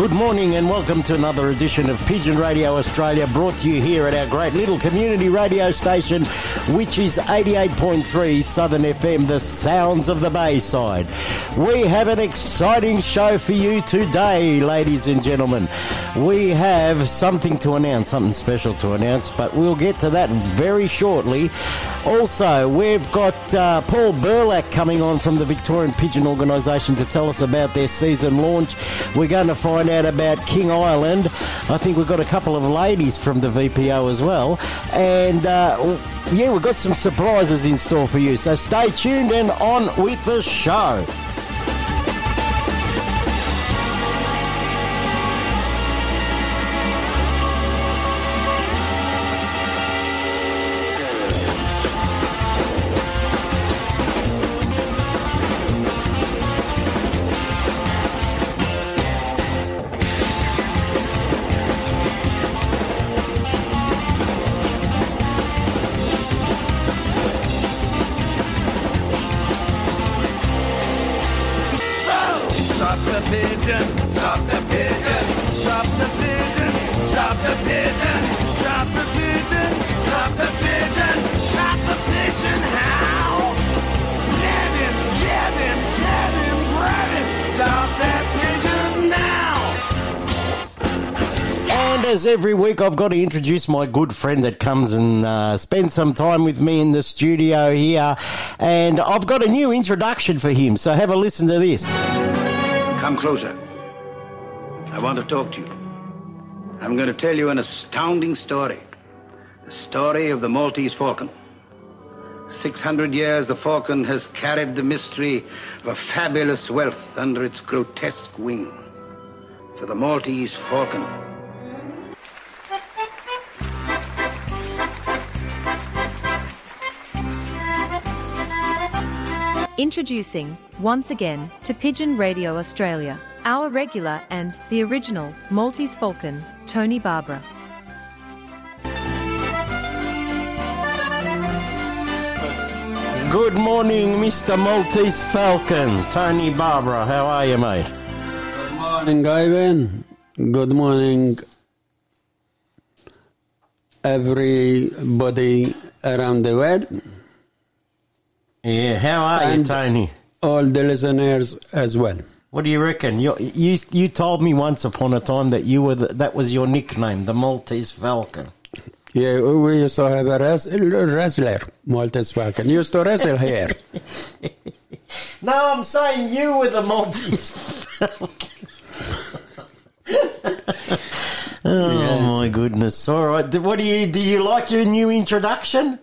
Good morning and welcome to another edition of Pigeon Radio Australia brought to you here at our great little community radio station which is 88.3 Southern FM, the sounds of the Bayside. We have an exciting show for you today, ladies and gentlemen. We have something to announce, something special to announce, but we'll get to that very shortly. Also, we've got uh, Paul Burlack coming on from the Victorian Pigeon Organisation to tell us about their season launch. We're going to find out about King Island. I think we've got a couple of ladies from the VPO as well. And uh, yeah, we've got some surprises in store for you. So stay tuned and on with the show. Every week, I've got to introduce my good friend that comes and uh, spends some time with me in the studio here. And I've got a new introduction for him, so have a listen to this. Come closer. I want to talk to you. I'm going to tell you an astounding story. The story of the Maltese falcon. 600 years the falcon has carried the mystery of a fabulous wealth under its grotesque wing. For the Maltese falcon Introducing, once again, to Pigeon Radio Australia, our regular and the original Maltese Falcon, Tony Barbara. Good morning, Mr. Maltese Falcon. Tony Barbara, how are you, mate? Good morning, Ivan. Good morning, everybody around the world, Yeah, how are you, And- Tony? all the listeners as well. What do you reckon? You, you you told me once upon a time that you were the, that was your nickname, the Maltese Falcon. Yeah, we used to have a wrestler, wrestler Maltese Falcon. Used to wrestle here. No, I'm saying you were the Maltese Falcon. oh my goodness! All right, what do you do? You like your new introduction?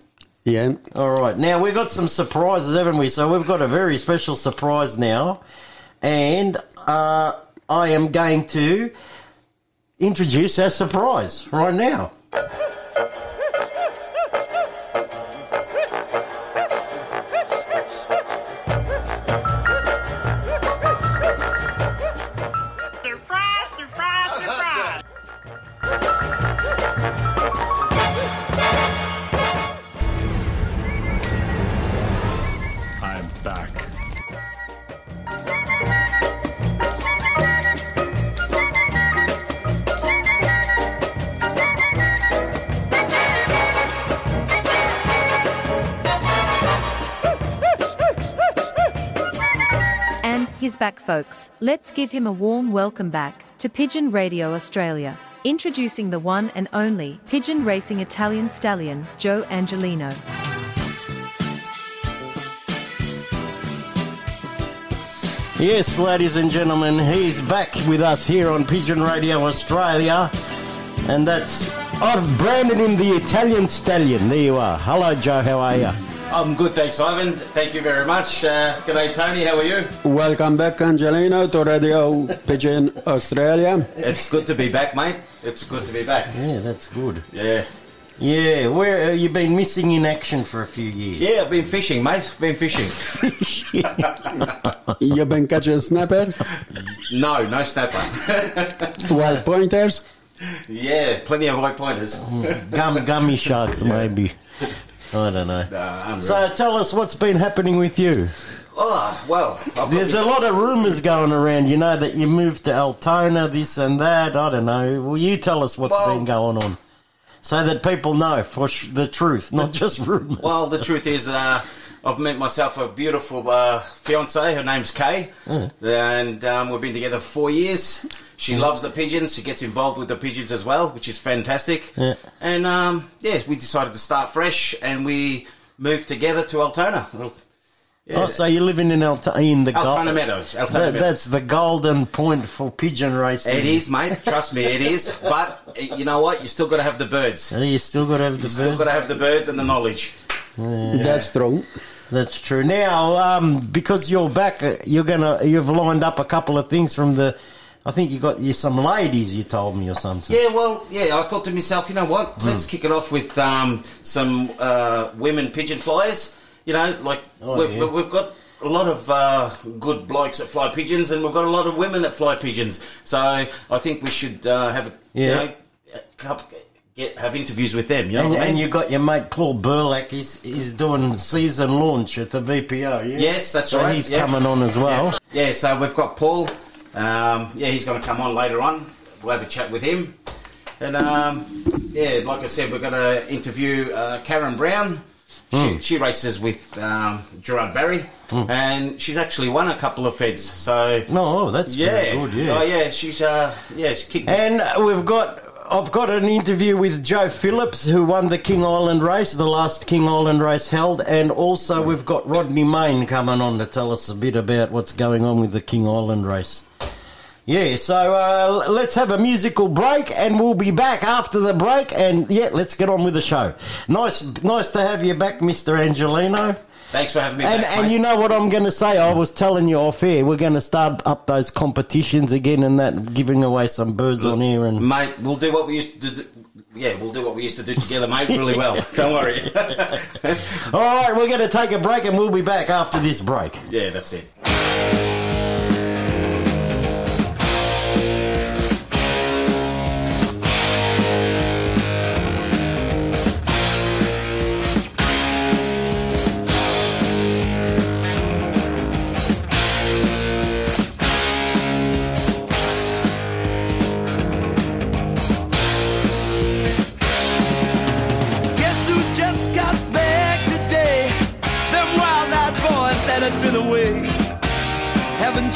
Yeah, All right, now we've got some surprises, haven't we? So we've got a very special surprise now, and uh, I am going to introduce our surprise right now. Back, folks. Let's give him a warm welcome back to Pigeon Radio Australia. Introducing the one and only pigeon racing Italian stallion, Joe Angelino. Yes, ladies and gentlemen, he's back with us here on Pigeon Radio Australia. And that's. I've branded him the Italian Stallion. There you are. Hello, Joe. How are you? I'm good, thanks, Ivan. Thank you very much. Uh, day, Tony. How are you? Welcome back, Angelino, to Radio Pigeon Australia. It's good to be back, mate. It's good to be back. Yeah, that's good. Yeah. Yeah, where uh, you've been missing in action for a few years? Yeah, I've been fishing, mate. Been fishing. You've been catching snapper, no, no snapper. wild pointers. yeah, plenty of white pointers. Gum, gummy sharks, maybe. I don't know. Unreal. So tell us what's been happening with you. oh, well, I've There's a lot of rumours going around, you know, that you moved to Altona, this and that. I don't know. Will you tell us what's Well- been going on? So that people know for sh- the truth, not just rumours. Well, the truth is, uh, I've met myself a beautiful uh, fiance. Her name's Kay, and um, we've been together for four years. She loves the pigeons. She gets involved with the pigeons as well, which is fantastic. Yeah. And um, yeah, we decided to start fresh, and we moved together to Altona. Yeah. Oh, so you're living in Alta- in the Altona Gold- Meadows. Altona That, Meadows. that's the golden point for pigeon racing. It is, mate. Trust me, it is. But you know what? You still got to have the birds. You still got to have the You still birds. got to have the birds and the knowledge. That's true. That's true. Now, um, because you're back, uh, you're gonna you've lined up a couple of things from the. I think you got you some ladies. You told me or something. Yeah, well, yeah. I thought to myself, you know what? Let's kick it off with um, some uh, women pigeon flyers. You know, like Oh, we've, yeah. we've got a lot of uh, good blokes that fly pigeons, and we've got a lot of women that fly pigeons. So I think we should uh, have, Yeah. you know, a couple- get have interviews with them. You know And, I and you got your mate Paul Burlack. He's he's doing season launch at the VPO. Yeah? Yes, that's so right, He's yeah. coming on as well. Yeah. yeah, so we've got Paul. Um, yeah, he's going to come on later on. We'll have a chat with him. And um, yeah, like I said, we're going to interview uh, Karen Brown. She, she races with um, Gerard Barry, and she's actually won a couple of feds. So No, oh, that's yeah, good. Yeah. oh yeah, she's uh, yeah, she kicked. And we've got. I've got an interview with Joe Phillips, who won the King Island race, the last King Island race held, and also we've got Rodney Main coming on to tell us a bit about what's going on with the King Island race. Yeah, so uh, let's have a musical break, and we'll be back after the break. And yeah, let's get on with the show. Nice, nice to have you back, Mister Angelino. Thanks for having me And, back. and you know what I'm going to say? I was telling you off air, we're going to start up those competitions again and that, giving away some birds on here. And mate, we'll do what we used to do. Yeah, we'll do what we used to do together, mate. Really well. Don't worry. all right, we're going to take a break, and we'll be back after this break. yeah, that's it.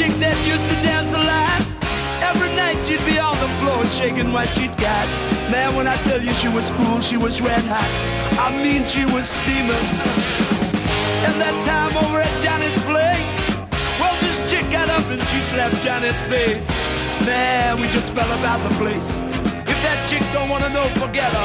chick that used to dance a lot? Every night she'd be on the floor shaking what she'd got. Man, when I tell you she was cool, she was red hot. I mean, she was steaming. And that time over at Johnny's place, well, this chick got up and she slapped Johnny's face. Man, we just fell about the place. If that chick don't wanna know, forget her.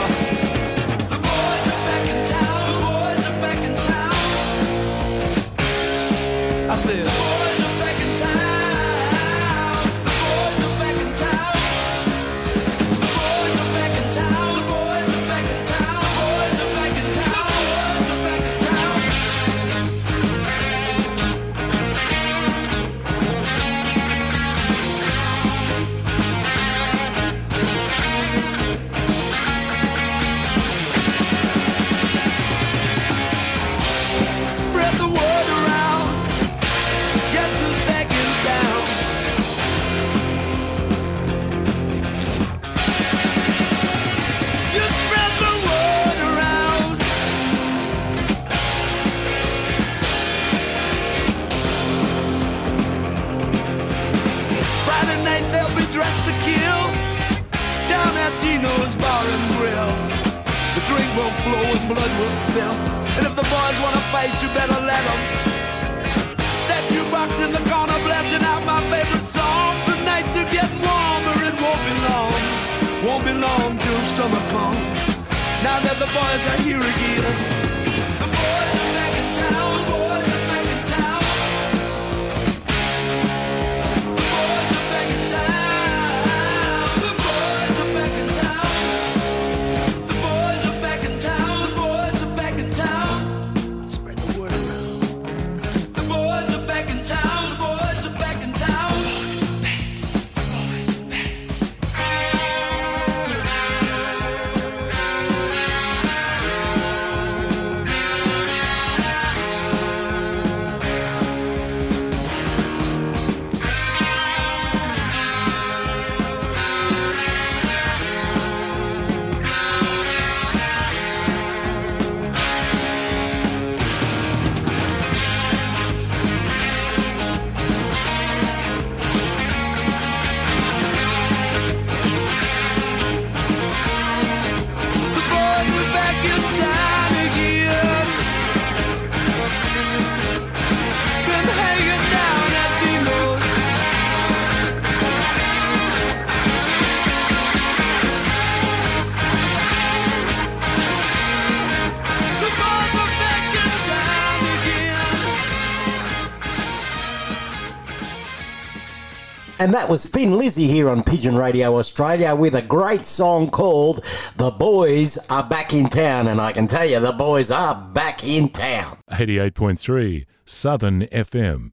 And that was Thin Lizzy here on Pigeon Radio Australia with a great song called The Boys Are Back in Town. And I can tell you, the boys are back in town. 88.3 Southern FM.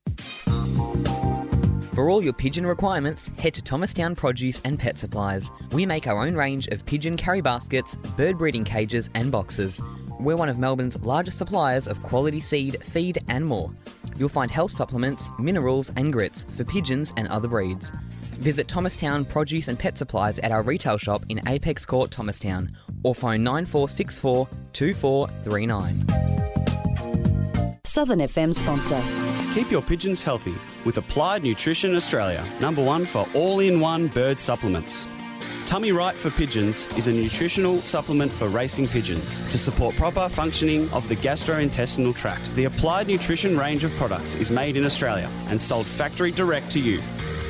For all your pigeon requirements, head to Thomastown Produce and Pet Supplies. We make our own range of pigeon carry baskets, bird breeding cages, and boxes. We're one of Melbourne's largest suppliers of quality seed, feed, and more. You'll find health supplements, minerals, and grits for pigeons and other breeds. Visit Thomastown Produce and Pet Supplies at our retail shop in Apex Court, Thomastown, or phone 9464 2439. Southern FM sponsor. Keep your pigeons healthy with Applied Nutrition Australia, number one for all in one bird supplements. Tummy Right for Pigeons is a nutritional supplement for racing pigeons to support proper functioning of the gastrointestinal tract. The Applied Nutrition range of products is made in Australia and sold factory direct to you.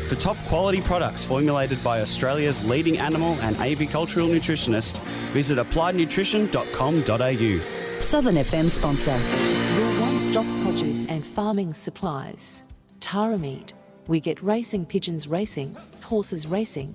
For top quality products formulated by Australia's leading animal and avicultural nutritionist, visit appliednutrition.com.au. Southern FM sponsor. Your one stop produce and farming supplies. Tara Meat. We get racing pigeons racing, horses racing,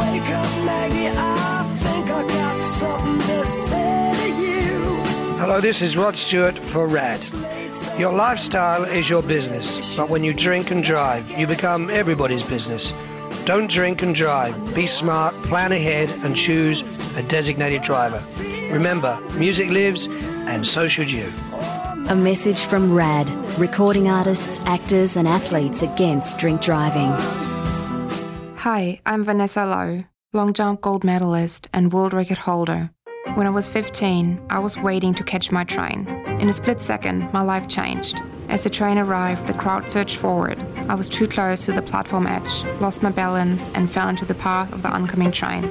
Wake up, Maggie. I think I got something to say to you. Hello, this is Rod Stewart for RAD. Your lifestyle is your business, but when you drink and drive, you become everybody's business. Don't drink and drive. Be smart, plan ahead, and choose a designated driver. Remember, music lives, and so should you. A message from RAD, recording artists, actors, and athletes against drink driving. Hi, I'm Vanessa Low, long jump gold medalist and world record holder. When I was 15, I was waiting to catch my train. In a split second, my life changed. As the train arrived, the crowd surged forward. I was too close to the platform edge, lost my balance, and fell into the path of the oncoming train.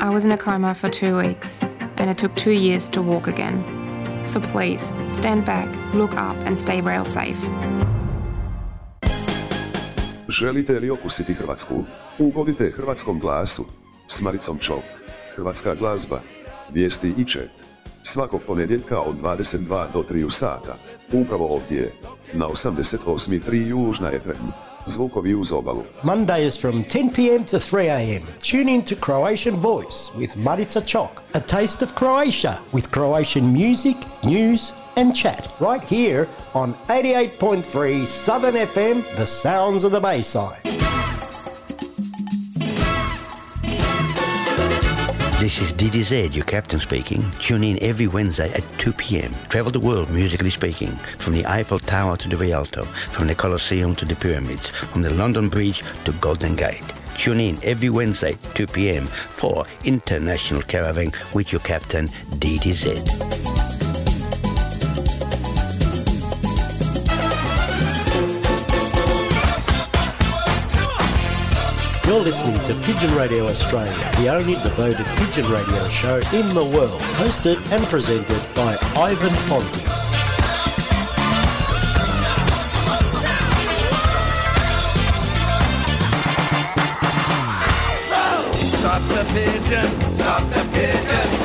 I was in a coma for two weeks, and it took two years to walk again. So please, stand back, look up, and stay rail safe. Želite li okusiti Hrvatsku? Ugodite hrvatskom glasu. S Maricom Čok. Hrvatska glazba. Vijesti i čet. Svakog ponedjeljka od 22 do 3 sata. Upravo ovdje. Na 88.3 Južna FM. Zvukovi uz obalu. Mondays from 10 p.m. to 3 a.m. Tune in to Croatian Voice with Marica Chok. A taste of Croatia with Croatian music, news, and chat right here on 88.3 Southern FM, the sounds of the Bayside. This is DDZ, your captain speaking. Tune in every Wednesday at 2 p.m. Travel the world musically speaking, from the Eiffel Tower to the Rialto, from the Colosseum to the Pyramids, from the London Bridge to Golden Gate. Tune in every Wednesday, 2 p.m. for International Caravan with your captain, DDZ. You're listening to Pigeon Radio Australia, the only devoted pigeon radio show in the world, hosted and presented by Ivan Fonte. Stop the pigeon, stop the pigeon,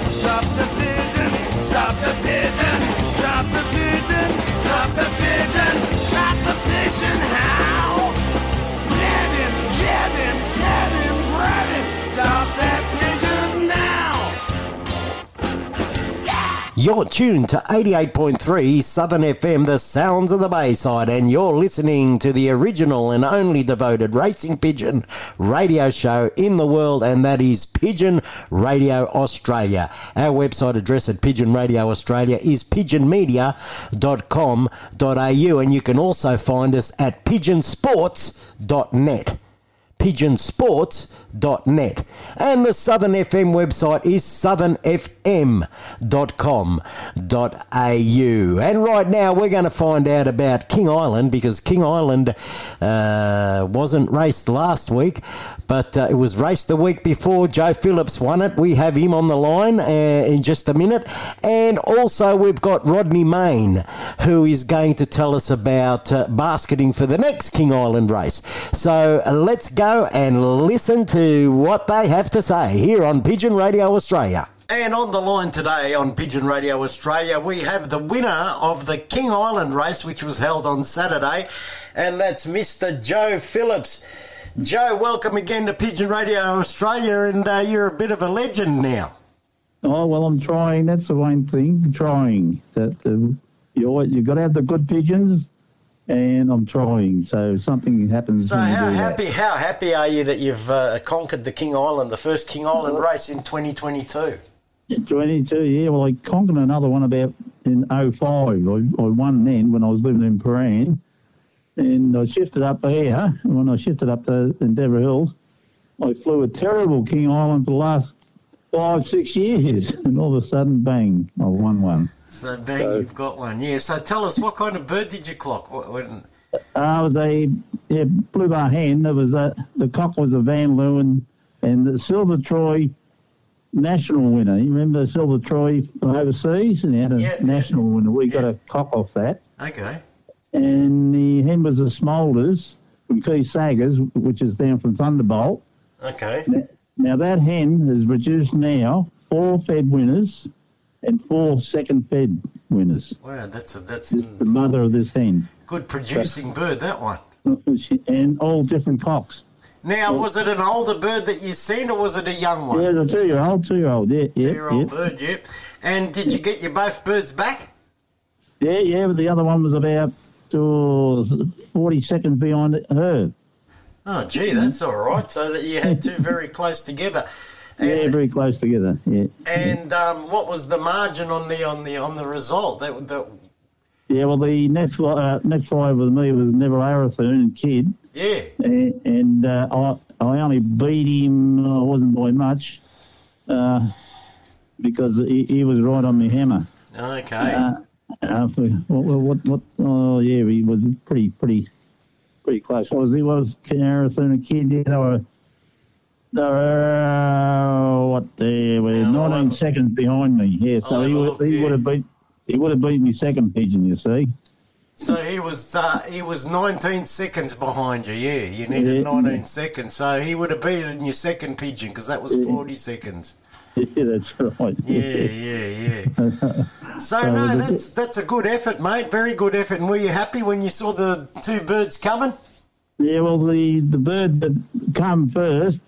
You're tuned to 88.3 Southern FM, the sounds of the Bayside, and you're listening to the original and only devoted racing pigeon radio show in the world, and that is Pigeon Radio Australia. Our website address at Pigeon Radio Australia is pigeonmedia.com.au, and you can also find us at pigeonsports.net pigeonsports.net. And the Southern FM website is southernfm.com.au. And right now we're going to find out about King Island because King Island uh, wasn't raced last week, but uh, it was raced the week before. Joe Phillips won it. We have him on the line uh, in just a minute. And also we've got Rodney Main, who is going to tell us about uh, basketing for the next King Island race. So uh, let's go and listen to what they have to say here on Pigeon Radio Australia. And on the line today on Pigeon Radio Australia, we have the winner of the King Island race, which was held on Saturday, and that's Mr. Joe Phillips. Joe, welcome again to Pigeon Radio Australia, and uh, you're a bit of a legend now. Oh well, I'm trying. That's the main thing. Trying. That uh, you always, you've got to have the good pigeons, and I'm trying. So something happens. So how that. happy how happy are you that you've uh, conquered the King Island, the first King Island race in 2022? 22, yeah. Well, I conquered another one about in 05. I, I won then when I was living in Paran. And I shifted up here. And when I shifted up to Endeavour Hills, I flew a terrible King Island for the last five, six years. And all of a sudden, bang, I won one. So bang, you've got one. Yeah. So tell us, what kind of bird did you clock? What, when, Uh, it was a yeah, blue bar hen. There was a, the cock was a Van Leeuwen and the Silver Troy national winner. You remember the Silver Troy overseas? And he had a Yeah. national winner. We got a cock off that. okay. And the hen was a Smoulders from Key Saggers, which is down from Thunderbolt. Okay. Now that hen has produced now four fed winners and four second fed winners. Wow, that's a that's The mother of this hen, good producing bird. That one. and all different cocks. Now, was it an older bird that you seen, or was it a young one? Yeah, the two-year-old, two-year-old. Yeah, yeah, Two-year-old yeah. bird, yep. And did you get your both birds back? Yeah, yeah, but the other one was about uh, 40 seconds behind her. Oh, gee, that's all right. So that you had two very close together. yeah, very close together. Yeah, And um, what was the margin on the on the on the result? That, that yeah. Well, the next uh, next five with me was Neville Arathun and Kid, yeah. and, and uh, I I only beat him. uh, wasn't by much, uh, because he, he was right on the hammer. Okay. Uh, uh, what, what, what, oh, yeah, he was pretty, pretty, pretty close. Was he? Was Arathun and Kid? Yeah, they were, they were, uh, what, they were 19 seconds behind me. Yeah, so he, would, he would have beat, he would have beat me second pigeon, you see. So he was uh, he was 19 seconds behind you. Yeah, you needed Yeah. 19 seconds. So he would have beaten your second pigeon because that was 40 seconds. Yeah, that's right. Yeah, yeah, yeah. So So no, that's that's a good effort, mate. Very good effort. And were you happy when you saw the two birds coming? Yeah, well, the, the bird that come first,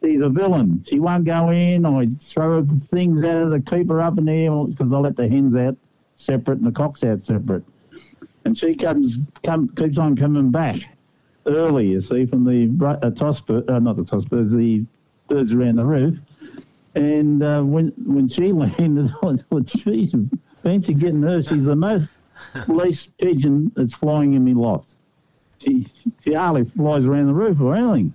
he's a villain. She won't go in. I throw things out of the keep her up in the air because I let the hens out separate and the cocks out separate. And she comes, come, keeps on coming back early, you see, from the uh, toss bird, uh, not the toss birds, the birds around the roof. And uh, when when she landed, I thought, geez, fancy getting her. She's the most least pigeon that's flying in my loft. She, she hardly flies around the roof or anything.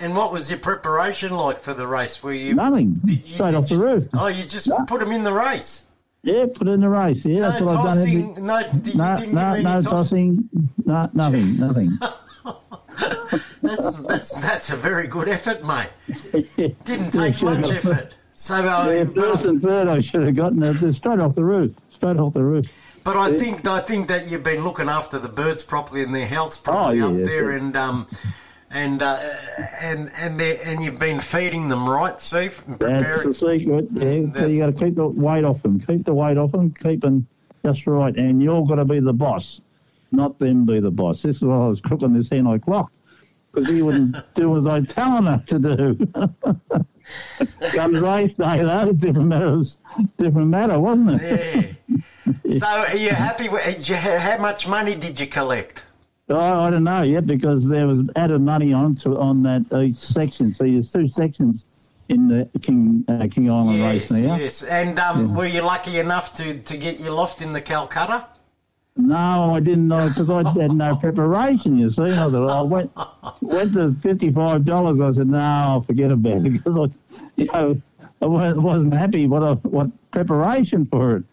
And what was your preparation like for the race? Were you Nothing. Straight off the roof. Oh, you just put them in the race. Yeah, put in the race. Yeah, that's no what I've done. tossing. No, you no, didn't no, give no toss. tossing. No, nothing, nothing. That's that's that's a very good effort, mate. Didn't take sure. much effort. So, uh, yeah, first and third, I should have gotten it straight off the roof. Straight off the roof. But I think I think that you've been looking after the birds properly and their health's Oh, yeah, up yeah, there, yeah. and um, and uh, and and and you've been feeding them right, Steve, and That's the secret. Yeah, so you got to keep the weight off them. Keep the weight off them. Keep them just right. And you're got to be the boss, not them be the boss. This is what I was cooking this hen I clocked because he wouldn't do as I telling her to do. Comes race day, though, different matter. Different matter, wasn't it? Yeah. So, are you happy? With, you, how much money did you collect? I, I don't know yet because there was added money on to on that each section. So there's two sections in the King uh, King Island Yes, race now. yes. And um, were you lucky enough to, to get your loft in the Calcutta? No, I didn't know because I had no preparation. You see, I, thought, I went went to fifty five dollars. I said, no, I'll forget about it because I, you know, I wasn't happy what I, what preparation for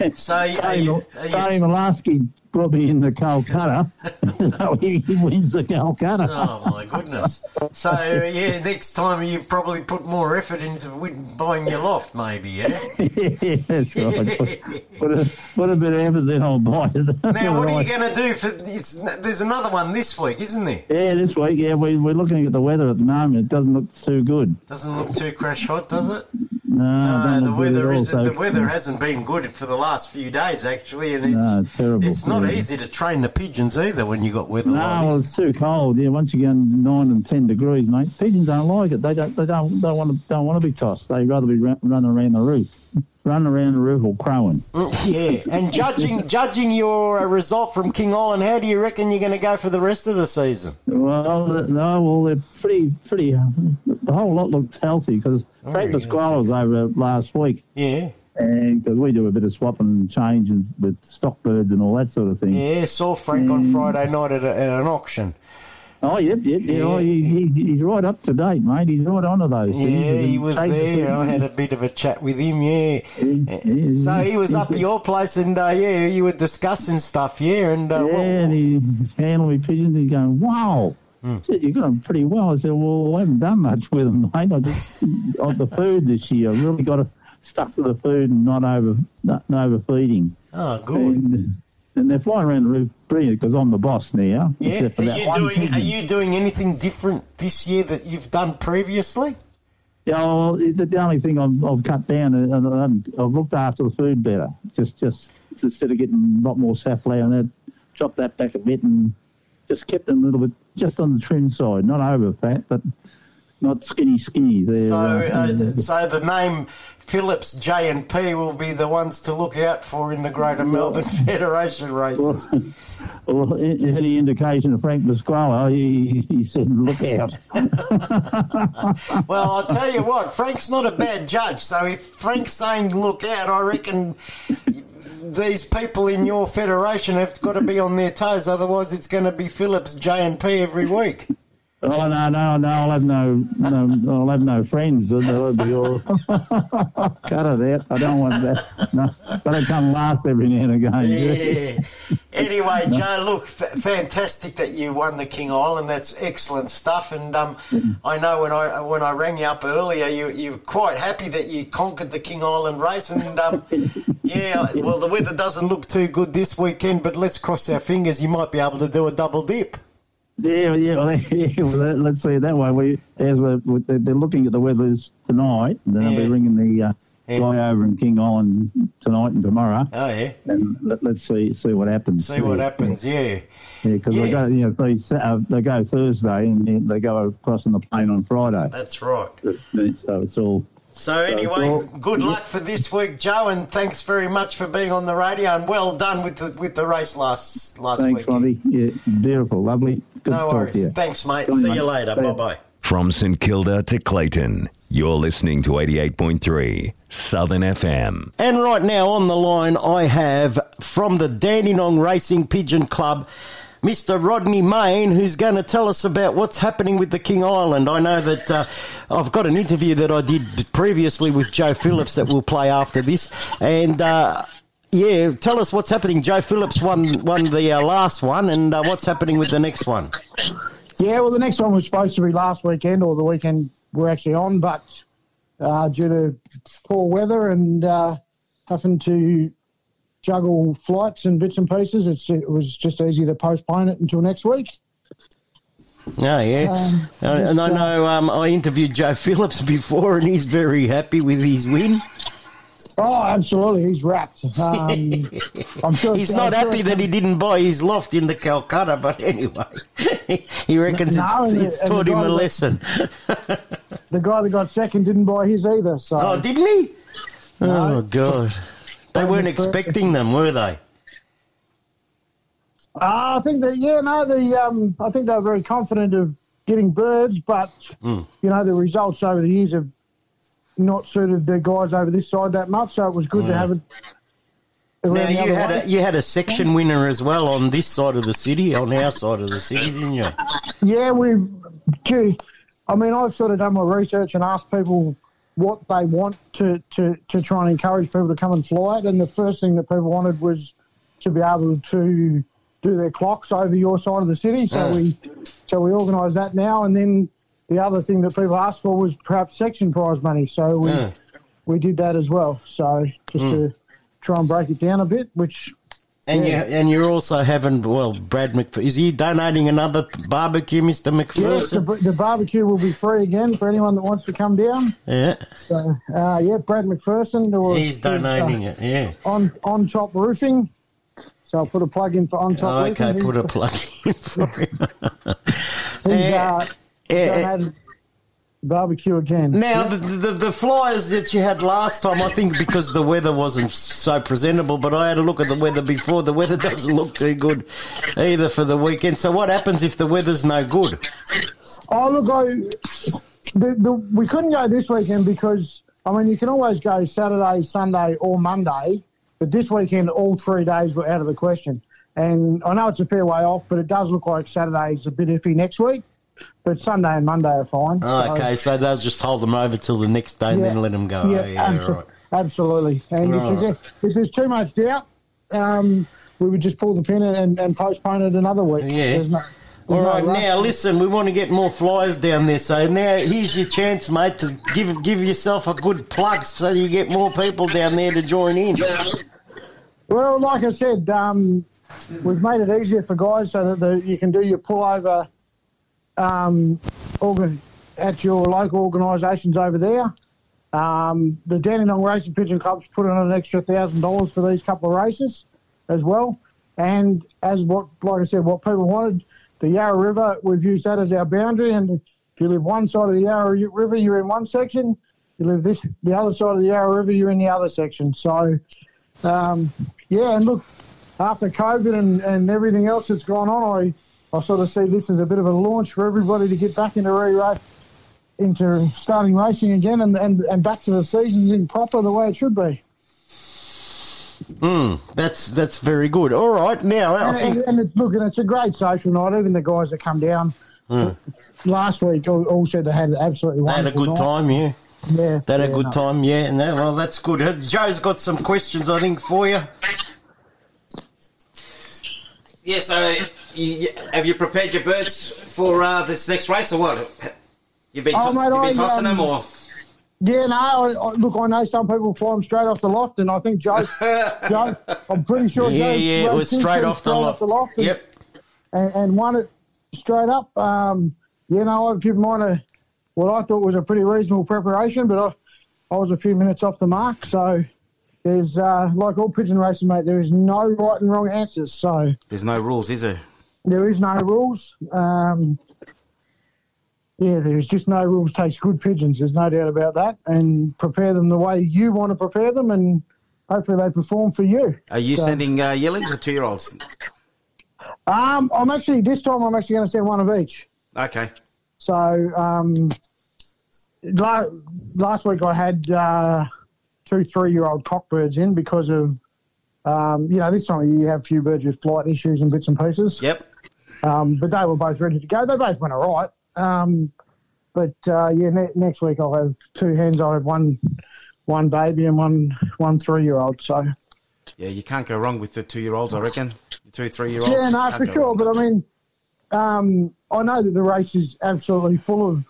it. So, are you, are you, Tony Malasky me in the Calcutta, so he, he wins the Calcutta. Oh my goodness! So yeah, next time you probably put more effort into buying your loft, maybe. Yeah. yeah, that's right. Put, put, a, put a bit of effort, then I'll buy it. Now, what are you going to do for? It's, there's another one this week, isn't there? Yeah, this week, yeah, we, we're looking at the weather at the moment. It doesn't look too good. Doesn't look too crash hot, does it? No, No, the look good at weather is so- the weather hasn't been good for the last few days actually, and it's No, it's terrible. it's not Yeah. easy to train the pigeons either when you got weather No, like well, it's too cold. Yeah, once you get nine and ten degrees, mate, pigeons don't like it. They don't. They don't. Don't want to. Don't want to be tossed. They rather be run, running around the roof, running around the roof or crowing. Yeah, and judging judging your uh, result from King Island, how do you reckon you're going to go for the rest of the season? Well, no, well, they're pretty, pretty. uh, The whole lot looked healthy because Oh, Pasquale was over last week. Yeah. And because we do a bit of swapping and changing with stock birds and all that sort of thing. Yeah, saw Frank on Friday night at, a, at an auction. Oh, yep, yep, yeah. Oh, he, he's, he's right up to date, mate. He's right onto those things. Yeah, he was there. I had a bit of a chat with him. Yeah. so he was up at your place, and uh, yeah, you were discussing stuff. Yeah, and uh, yeah, what- and he's handling me pigeons. He's going, wow. Hmm. Said, you got them pretty well. I said, well, I haven't done much with them, mate. I just, on the food this year, I really got to stuck to the food and not over, not, overfeeding. oh, good. And, and they're flying around the roof brilliant because I'm the boss now. Yeah. Are that you doing? Are you doing anything different this year that you've done previously? Yeah, well, the, only thing I've, I've cut down, uh, and I've, I've looked after the food better. Just, just instead of getting a lot more safflower and that, dropped that back a bit and just kept them a little bit just on the trim side, not over fat, but not skinny, skinny. They're, So, uh, uh, so the name Phillips J and P will be the ones to look out for in the Greater Melbourne Federation races. well, a- any indication of Frank Pasquale, he, he said, "Look out." well, I'll tell you what, Frank's not a bad judge. So if Frank's saying look out, I reckon these people in your federation have got to be on their toes. Otherwise, it's going to be Phillips J and P every week. Oh no, no, no! I'll have no, no, I'll have no friends. That'll be all. Cut it out. I don't want that. No, gotta come last every now and again. Yeah. Anyway, Joe, look, f- fantastic that you won the King Island. That's excellent stuff. And um, I know when I when I rang you up earlier, you you were quite happy that you conquered the King Island race. And um, yeah, well, the weather doesn't look too good this weekend, but let's cross our fingers. You might be able to do a double dip. Yeah, yeah. Well, yeah, well, let- let's see it that way. We, as we're, we- they're looking at the weathers tonight, then I'll be ringing the uh, over in King Island tonight and tomorrow. Oh yeah. And let, let's see see what happens. See what happens. Yeah. Yeah, because they Yeah. go, you know, they uh, they go Thursday and then they go across on the plane on Friday. That's right. So it's all. So So anyway, it's all- good luck for this week, Joe, and thanks very much for being on the radio. And well done with the with the race last last Thanks, week. Monty. Yeah, beautiful, lovely. Good No to talk to you. worries. Thanks, mate. Bye, See mate. you later. Bye bye. From St Kilda to Clayton, you're listening to 88.3 Southern FM. And right now on the line, I have from the Dandenong Racing Pigeon Club, Mr. Rodney Main, who's going to tell us about what's happening with the King Island. I know that uh, I've got an interview that I did previously with Joe Phillips that we'll play after this, and. Uh, yeah, tell us what's happening. Joe Phillips won won the uh, last one, and uh, what's happening with the next one? Yeah, well, the next one was supposed to be last weekend or the weekend we're actually on, but uh, due to poor weather and uh, having to juggle flights and bits and pieces, it's, it was just easy to postpone it until next week. Oh yeah, Um, Uh, and I know um, I interviewed Joe Phillips before, and he's very happy with his win. Oh, absolutely, he's wrapped. Um, I'm sure He's I'm not sure happy that he didn't buy his loft in the Calcutta, but anyway, he reckons No, it's, it's and taught him a that- lesson. The guy that got second didn't buy his either. So. Oh, didn't he? No. Oh God, they weren't expecting them, were they? Uh, I think that yeah, no, the um, I think they were very confident of getting birds, but Mm. you know the results over the years have not suited the guys over this side that much. So it was good to have it. Now you had way. a you had a section winner as well on this side of the city, on our side of the city, didn't you? Yeah, we. Gee, I mean, I've sort of done my research and asked people what they want to, to, to try and encourage people to come and fly it. And the first thing that people wanted was to be able to do their clocks over your side of the city. So Ah. we so we organised that now. And then the other thing that people asked for was perhaps section prize money. So we Ah. we did that as well. So just Mm. to try and break it down a bit, which And yeah. you and you're also having well, Brad McPherson. Is he donating another barbecue, Mister McPherson? Yes, the, the barbecue will be free again for anyone that wants to come down. Yeah, So, uh, yeah, Brad McPherson. He's donating it. Yeah. On, on top roofing. So I'll put a plug in for on top Oh, roofing. okay, He's- put a plug in for him. He's uh, eh, donated barbecue again. Now, Yeah. the, the the flyers that you had last time, I think because the weather wasn't so presentable, but I had a look at the weather before. The weather doesn't look too good either for the weekend. So, what happens if the weather's no good? Oh, look, I, the, the, we couldn't go this weekend because, I mean, you can always go Saturday, Sunday, or Monday, but this weekend, all three days were out of the question. And I know it's a fair way off, but it does look like Saturday's a bit iffy next week, but Sunday and Monday are fine. Oh, okay, so they'll just hold them over till the next day and then let them go. Yeah, oh, yeah, abso- right. absolutely. And Right. if, there's, if there's too much doubt, um, we would just pull the pin and, and postpone it another week. Yeah. No- All no now listen, we want to get more flyers down there. So now here's your chance, mate, to give give yourself a good plug so you get more people down there to join in. Well, like I said, um, we've made it easier for guys so that the, you can do your pullover um, at your local organisations over there. Um, the Dandenong Racing Pigeon Club's put in an extra thousand dollars for these couple of races as well. And as what, like I said, what people wanted, the Yarra River, we've used that as our boundary. And if you live one side of the Yarra River, you're in one section. You live this the other side of the Yarra River, you're in the other section. So, um, yeah, and look, after COVID and, and everything else that's gone on, I, I sort of see this as a bit of a launch for everybody to get back into re-race, into starting racing again and, and, and back to the seasons in proper the way it should be. Hmm, that's that's very good. All right, now I And, think. and, and it's, look, and it's a great social night. Even the guys that come down Hmm. last week all, all said they had absolutely They had a good night. time, yeah. Yeah, They had a good no. time, yeah. And that, well, that's good. Uh, Joe's got some questions, I think, for you. Yeah, so you, you- have you prepared your birds for uh, this next race or what? You've been, Oh, mate, you've been I, tossing um, them or? Yeah, no. I, I, look, I know some people fly them straight off the loft, and I think Joe, Joe, I'm pretty sure Yeah, Joe yeah, it ran was two straight trees off the loft. and, Yep. and, and won it straight up. Um, you know, I've given mine a what I thought was a pretty reasonable preparation, but I, I was a few minutes off the mark. So there's uh, like all pigeon racing, mate. There is no right and wrong answers. So There's no rules, is there? There is no rules. Um, yeah, there's just no rules takes good pigeons. There's no doubt about that. And prepare them the way you want to prepare them, and hopefully they perform for you. Are you So, sending uh, yearlings or two-year-olds? Um, I'm actually this time. I'm actually going to send one of each. Okay. So um, la- last week I had uh, two three-year-old cockbirds in because of um, you know this time of year you have a few birds with flight issues and bits and pieces. Yep. Um, but they were both ready to go. They both went all right. Um, but uh, yeah, ne- next week I'll have two hens. I'll have one one baby and one one three-year-old. So Yeah, you can't go wrong with the two-year-olds, I reckon. The two, three-year-olds. yeah, no, for sure. wrong. But I mean, um, I know that the race is absolutely full of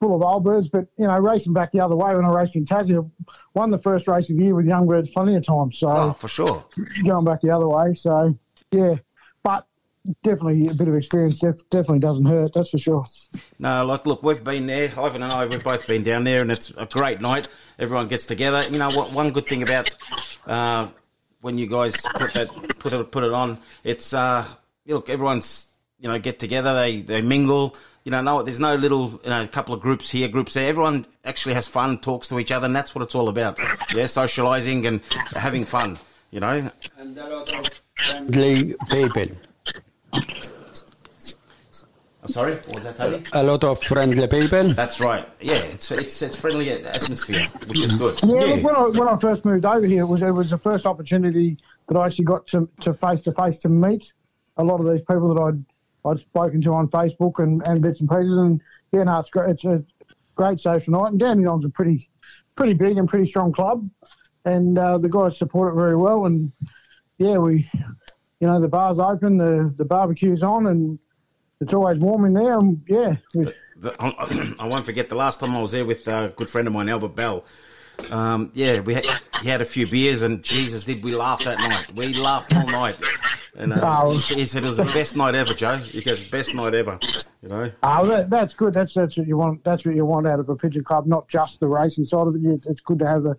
full of old birds. But you know, racing back the other way when I raced in Tassie, I won the first race of the year with young birds plenty of times. So Oh, for sure. going back the other way. So yeah, but definitely a bit of experience def- definitely doesn't hurt. That's for sure. No, like, look, we've been there. Ivan and I, we've both been down there, and it's a great night. Everyone gets together. You know what? One good thing about uh, when you guys put that put it put it on, it's uh, you look, everyone's you know get together. They they mingle. You know, no, there's no little you know couple of groups here, groups there. Everyone actually has fun, talks to each other, and that's what it's all about. Yeah, socialising and having fun. You know. Friendly people. I'm sorry, what was that, Tony? A lot of friendly people. That's right. Yeah, it's it's it's friendly atmosphere, which is good. Yeah, Look, when I when I first moved over here, it was it was the first opportunity that I actually got to to face to face to meet a lot of these people that I'd I'd spoken to on Facebook and, and bits and pieces, and yeah, no, it's great. It's a great social night, and Dandenong's a pretty pretty big and pretty strong club, and uh, the guys support it very well, and yeah, we, you know, the bar's open, the the barbecue's on, and it's always warm in there, and yeah, the, I, I won't forget the last time I was there with a good friend of mine, Albert Bell. Um, yeah, we had, he had a few beers, and Jesus, did we laugh that night? We laughed all night, and uh, Oh. he, he said it was the best night ever, Joe. He goes, best night ever. You know, Oh, that, that's good. That's that's what you want. That's what you want out of a pigeon club, not just the racing side of it. It's good to have a,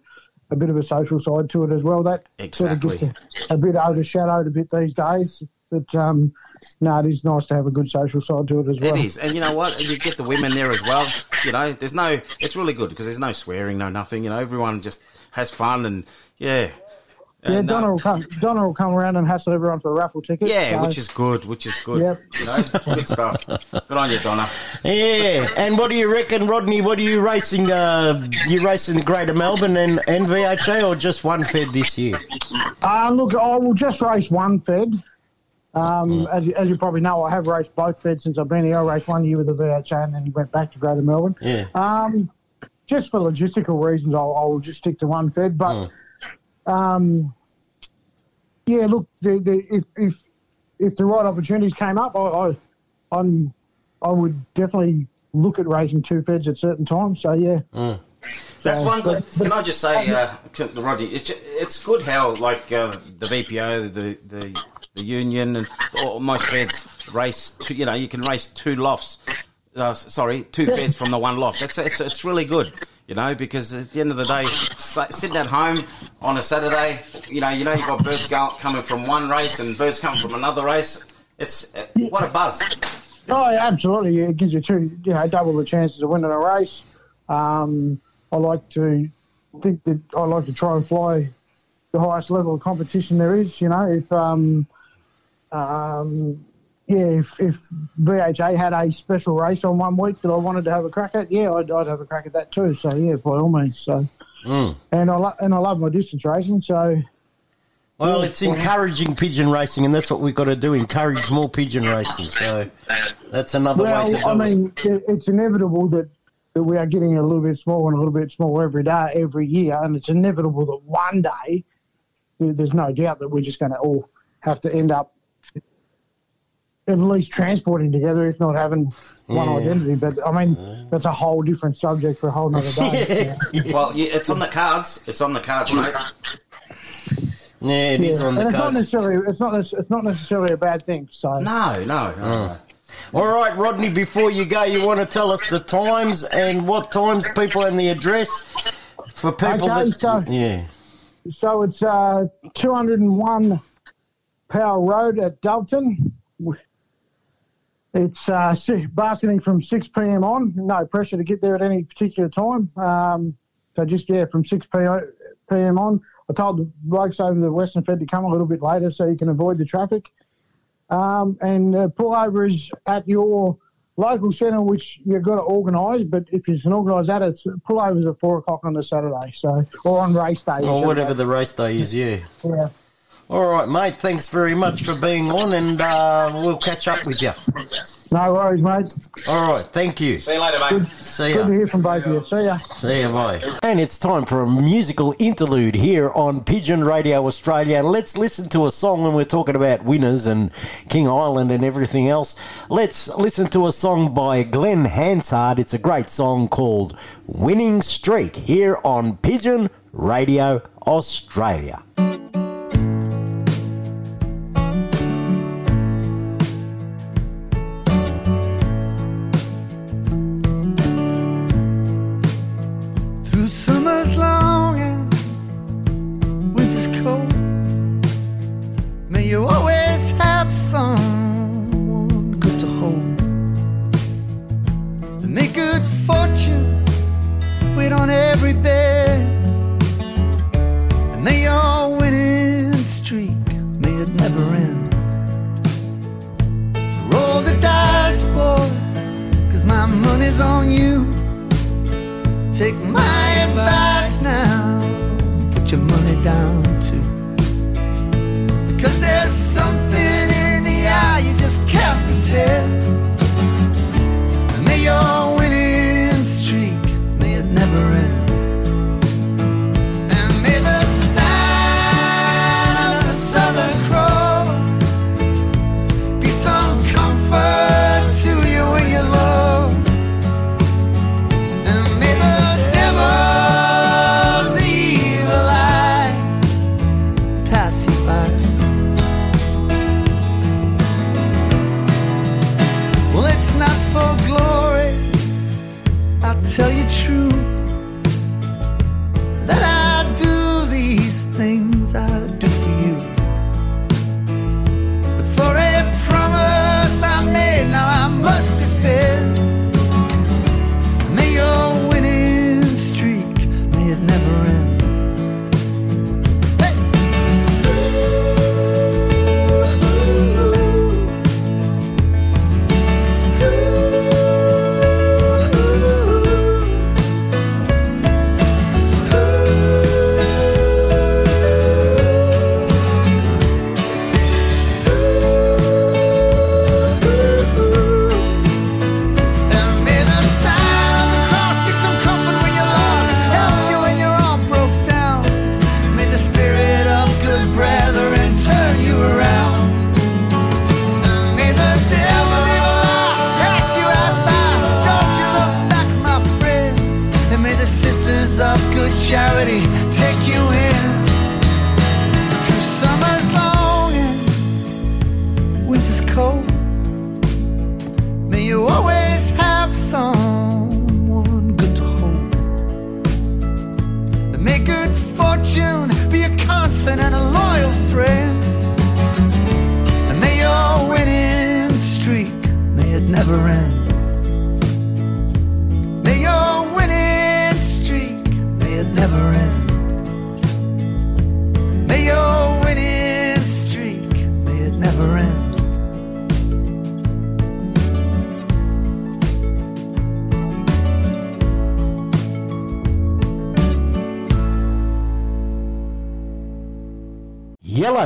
a bit of a social side to it as well. That sort of Exactly. gets a, a bit overshadowed a bit these days. But um, no, it is nice to have a good social side to it as well. it is, and you know what? You get the women there as well. You know, there's no. It's really good because there's no swearing, no nothing. You know, everyone just has fun, and yeah, Yeah, And, uh, Donna will come. Donna will come around and hassle everyone for a raffle ticket. yeah, so- which is good, which is good. Yep. You know, good stuff. Good on you, Donna. Yeah, and what do you reckon, Rodney? What are you racing? Uh, you racing the Greater Melbourne and, and VHA, or just one fed this year? Uh, look, I will just race one fed. Um, as, you, as you probably know, I have raced both feds since I've been here. I raced one year with the VHA and then went back to Greater Melbourne. Yeah. Um, just for logistical reasons, I'll, I'll just stick to one fed. But um, yeah, look, the, the, if, if if the right opportunities came up, I, I I'm I would definitely look at racing two feds at certain times. So yeah. That's So, one good. but- Can I just say, uh, to Rodney, it's ju- it's good how like uh, the VPO, the the the union, and most feds race. Two, you know, you can race two lofts. Uh, sorry, two feds from the one loft. It's, it's it's really good. You know, because at the end of the day, sitting at home on a Saturday, you know, you know, you've got birds coming from one race and birds coming from another race. It's uh, what a buzz. Oh, absolutely. It gives you two, you know, double the chances of winning a race. Um, I like to think that I like to try and fly the highest level of competition there is. You know, if um, um, yeah, if, if VHA had a special race on one week that I wanted to have a crack at, yeah, I'd, I'd have a crack at that too. So yeah, by all means. So Mm. and I lo- and I love my distance racing. So Well, Yeah, it's well- encouraging pigeon racing, and that's what we've got to do: encourage more pigeon racing. So that's another way to do well, I mean, it- it's inevitable that, that we are getting a little bit smaller and a little bit smaller every day, every year, and it's inevitable that one day there's no doubt that we're just going to all have to end up at least transporting together, if not having one Yeah. identity. But I mean, that's a whole different subject for a whole nother day. Well, yeah, it's on the cards. It's on the cards, mate. Yeah, it is Yeah, on the and it's not cards. necessarily it's not it's not necessarily a bad thing. So No, no, no. All right, Rodney. Before you go, you want to tell us the times and what times people and the address for people Okay, that so- yeah. So it's uh, 201 Power Road at Doveton. It's uh, basketing from 6 p.m. on. No pressure to get there at any particular time. Um, so just, yeah, from 6 p.m. on. I told the blokes over the Western Fed to come a little bit later so you can avoid the traffic. Um, and uh, pullover is at your local centre, which you've got to organise. But if you can organise that, it's pullovers at 4 o'clock on the Saturday. So Or on race day. Or whatever the race day is, yeah. Yeah. All right, mate. Thanks very much for being on, and uh, we'll catch up with you. No worries, mate. All right, thank you. See you later, mate. See Good to hear from both of you. See ya. See you, bye. And it's time for a musical interlude here on Pigeon Radio Australia. And let's listen to a song when we're talking about winners and King Island and everything else. Let's listen to a song by Glen Hansard. It's a great song called Winning Streak here on Pigeon Radio Australia. Down too. Because there's something in the eye you just can't pretend.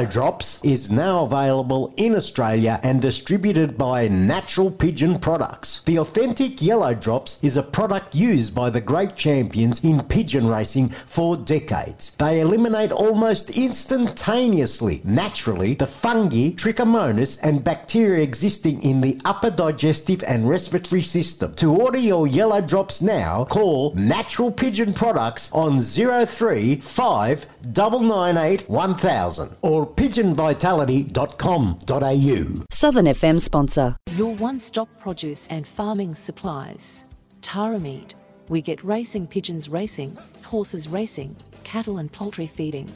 Drops is now available in Australia and distributed by Natural Pigeon Products. The authentic Yellow Drops is a product used by the great champions in pigeon racing for decades. They eliminate almost instantaneously, naturally, the fungi, trichomonas, and bacteria existing in the upper digestive and respiratory system. To order your Yellow Drops now, call Natural Pigeon Products on 035 998 1000 or pigeonvitality.com.au. Southern FM sponsor. Your one stop produce and farming supplies. Tara Meat. We get racing pigeons racing, horses racing, cattle and poultry feeding.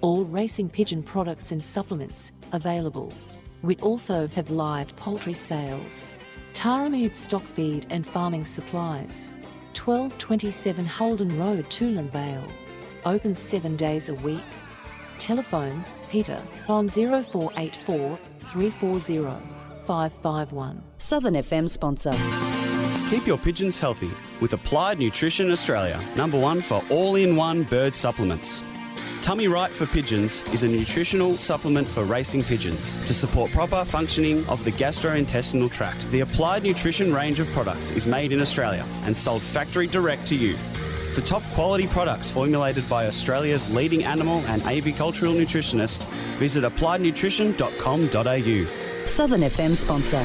All racing pigeon products and supplements available. We also have live poultry sales. Tara Meat stock feed and farming supplies. 1227 Holden Road, Toolern Vale. Open seven days a week. Telephone Peter on 0484 340 551. Southern FM sponsor. Keep your pigeons healthy with Applied Nutrition Australia, number one for all in one bird supplements. Tummy Right for Pigeons is a nutritional supplement for racing pigeons to support proper functioning of the gastrointestinal tract. The Applied Nutrition range of products is made in Australia and sold factory direct to you. For top quality products formulated by Australia's leading animal and avicultural nutritionist, visit appliednutrition.com.au. Southern FM sponsor.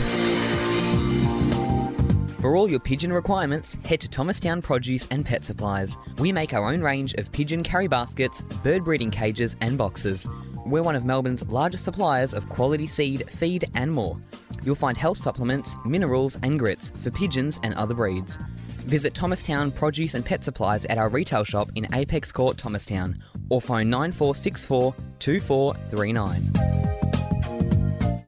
For all your pigeon requirements, head to Thomastown Produce and Pet Supplies. We make our own range of pigeon carry baskets, bird breeding cages, and boxes. We're one of Melbourne's largest suppliers of quality seed, feed, and more. You'll find health supplements, minerals, and grits for pigeons and other breeds. Visit Thomastown Produce and Pet Supplies at our retail shop in Apex Court, Thomastown, or phone 9464 2439.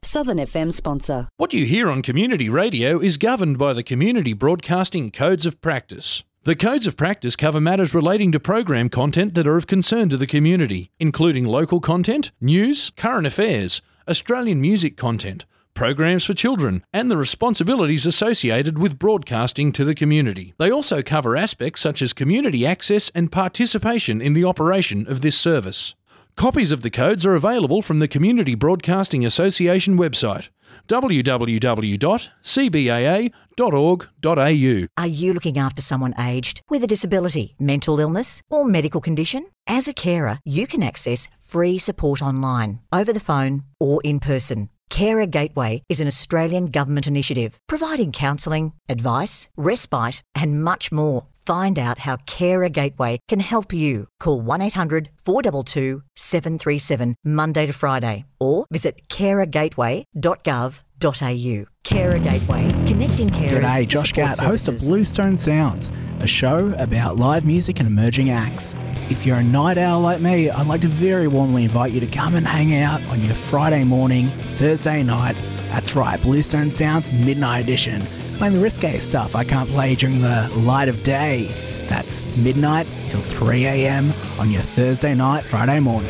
Southern FM sponsor. What you hear on community radio is governed by the Community Broadcasting Codes of Practice. The Codes of Practice cover matters relating to program content that are of concern to the community, including local content, news, current affairs, Australian music content, programs for children, and the responsibilities associated with broadcasting to the community. They also cover aspects such as community access and participation in the operation of this service. Copies of the codes are available from the Community Broadcasting Association website www.cbaa.org.au. Are you looking after someone aged with a disability, mental illness, or medical condition? As a carer, you can access free support online, over the phone, or in person. Carer Gateway is an Australian government initiative providing counselling, advice, respite, and much more. Find out how Carer Gateway can help you. Call 1 800 422 737 Monday to Friday or visit carergateway.gov.au. Carer Gateway, connecting carers. G'day, Josh Gatt, host of. Bluestone Sounds, a show about live music and emerging acts. If you're a night owl like me, I'd like to very warmly invite you to come and hang out on your Friday morning, Thursday night. That's right, Bluestone Sounds Midnight Edition. Playing the risque stuff I can't play during the light of day. That's midnight till 3 a.m. on your Thursday night, Friday morning.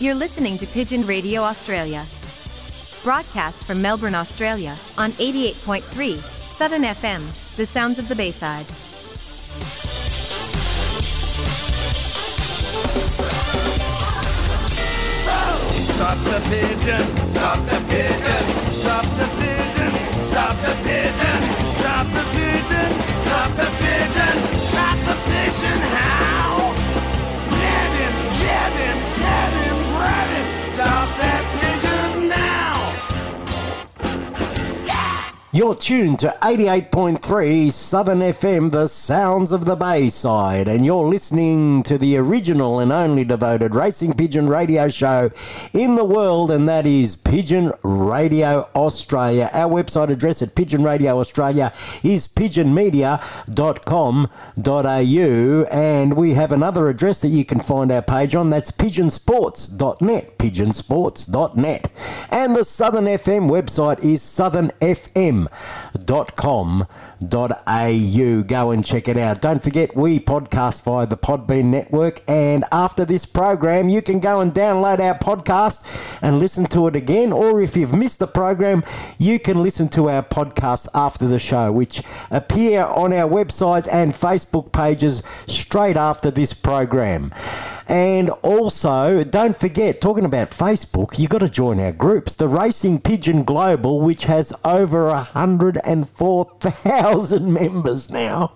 You're listening to Pigeon Radio Australia, broadcast from Melbourne, Australia, on 88.3 Southern FM, the sounds of the Bayside. Stop the pigeon, stop the pigeon, stop the pigeon. You're tuned to 88.3 Southern FM, the sounds of the Bayside, and you're listening to the original and only devoted racing pigeon radio show in the world, and that is Pigeon Radio Australia. Our website address at Pigeon Radio Australia is pigeonmedia.com.au, and we have another address that you can find our page on. That's pigeonsports.net, pigeonsports.net, and the Southern FM website is dot com southernfm.com.au. Go and check it out. Don't forget, we podcast via the Podbean network, and after this program, you can go and download our podcast and listen to it again. Or if you've missed the program, you can listen to our podcast after the show, which appear on our website and Facebook pages straight after this program. And also, don't forget, talking about Facebook, you got to join our groups. The Racing Pigeon Global, which has over 104,000 members now,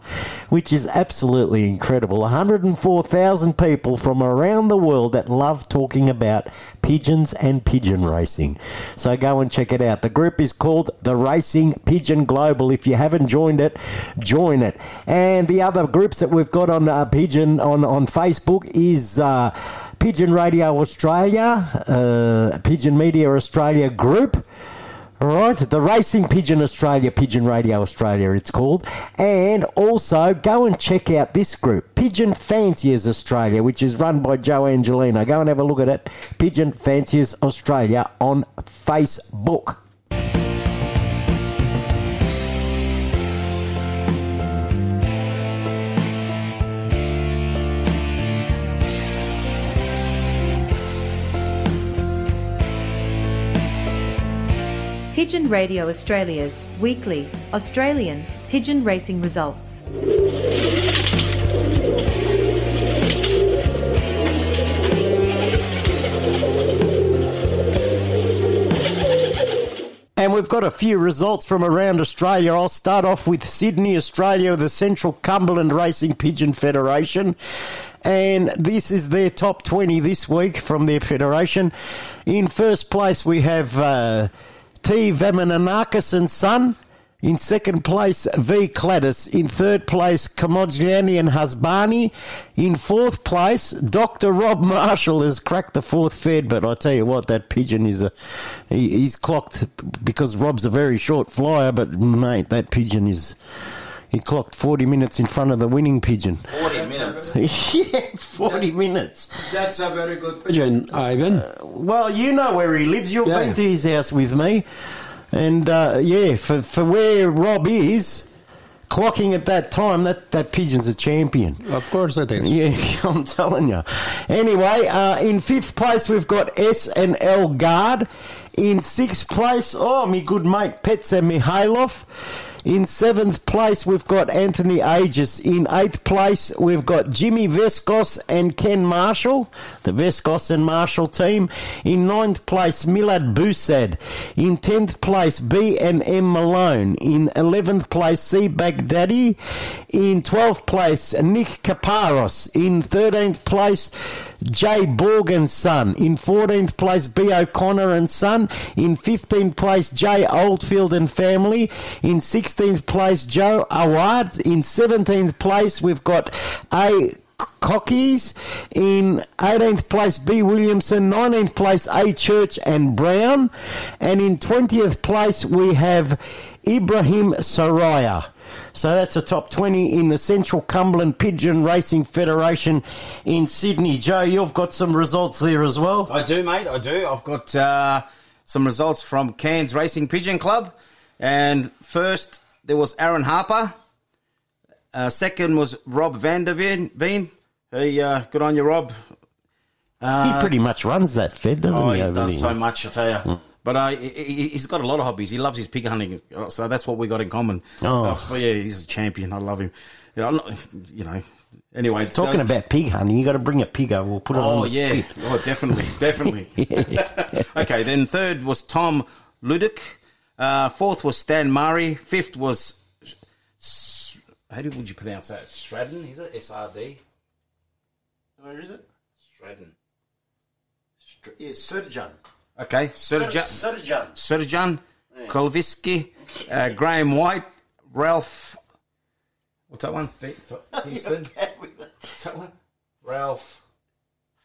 which is absolutely incredible. 104,000 people from around the world that love talking about pigeons and pigeon racing. So go and check it out. The group is called the Racing Pigeon Global. If you haven't joined it, join it. And the other groups that we've got on uh, Pigeon on, on Facebook is uh, Pigeon Radio Australia, uh, Pigeon Media Australia Group. All right, the Racing Pigeon Australia, Pigeon Radio Australia, it's called. And also go and check out this group, Pigeon Fanciers Australia, which is run by Joe Angelino. Go and have a look at it, Pigeon Fanciers Australia on Facebook. Pigeon Radio Australia's weekly Australian pigeon racing results. And we've got a few results from around Australia. I'll start off with Sydney, Australia, the Central Cumberland Racing Pigeon Federation. And this is their top 20 this week from their federation. In first place, we have uh, T. Vamananakis and Son. In second place, V. Cladis. In third place, Kamogiani and Hasbani. In fourth place, Dr. Rob Marshall has cracked the fourth fed, but I tell you what, that pigeon is a. He, he's clocked because Rob's a very short flyer, but mate, that pigeon is. He clocked 40 minutes in front of the winning pigeon. 40 minutes. yeah, 40 minutes. That's a very good pigeon, Ivan. Well, you know where he lives. You've Yeah. been to his house with me. And uh, yeah, for, for where Rob is, clocking at that time, that, that pigeon's a champion. Of course it is. Yeah, I'm telling you. Anyway, uh, in fifth place, we've got S and L Guard. In sixth place, oh, my good mate, Petsa Mihailov. In seventh place, we've got Anthony Aegis. In eighth place, we've got Jimmy Vescos and Ken Marshall, the Vescos and Marshall team. In ninth place, Milad Busad. In tenth place, B and M Malone. In eleventh place, C Baghdadi. In twelfth place, Nick Kaparos. In thirteenth place, J. Borg and Son. In 14th place, B. O'Connor and Son. In 15th place, J. Oldfield and Family. In 16th place, Joe Awards. In 17th place, we've got A. Cockies. In 18th place, B. Williamson. 19th place, A. Church and Brown. And in 20th place, we have Ibrahim Soraya. So that's the top 20 in the Central Cumberland Pigeon Racing Federation in Sydney. Joe, you've got some results there as well. I do, mate. I do. I've got uh, some results from Cairns Racing Pigeon Club. And first, there was Aaron Harper. Uh, second was Rob Vanderveen. Veen. Hey, uh, good on you, Rob. he pretty much runs that fed, doesn't he? oh, he? he's over so much, I tell you. But uh, he- he's got a lot of hobbies. He loves his pig hunting, so that's what we got in common. Oh. Uh, yeah, he's a champion. I love him. Yeah, I'm not, you know. Anyway, Talking so- about pig hunting, you got to bring a pig over. We'll put it on Oh the yeah, oh definitely, definitely. okay, then third was Tom Ludick. Uh, fourth was Stan Murray. Fifth was how do would you pronounce that? Stradden, is it? S R D. Where is it? Stradden. Yeah, Surgeon. Okay, Serjan. Surgeon. Serjan Kolviski, uh, Graham White, Ralph. What's that one? Th- Th- Thingston? What's that one? Ralph.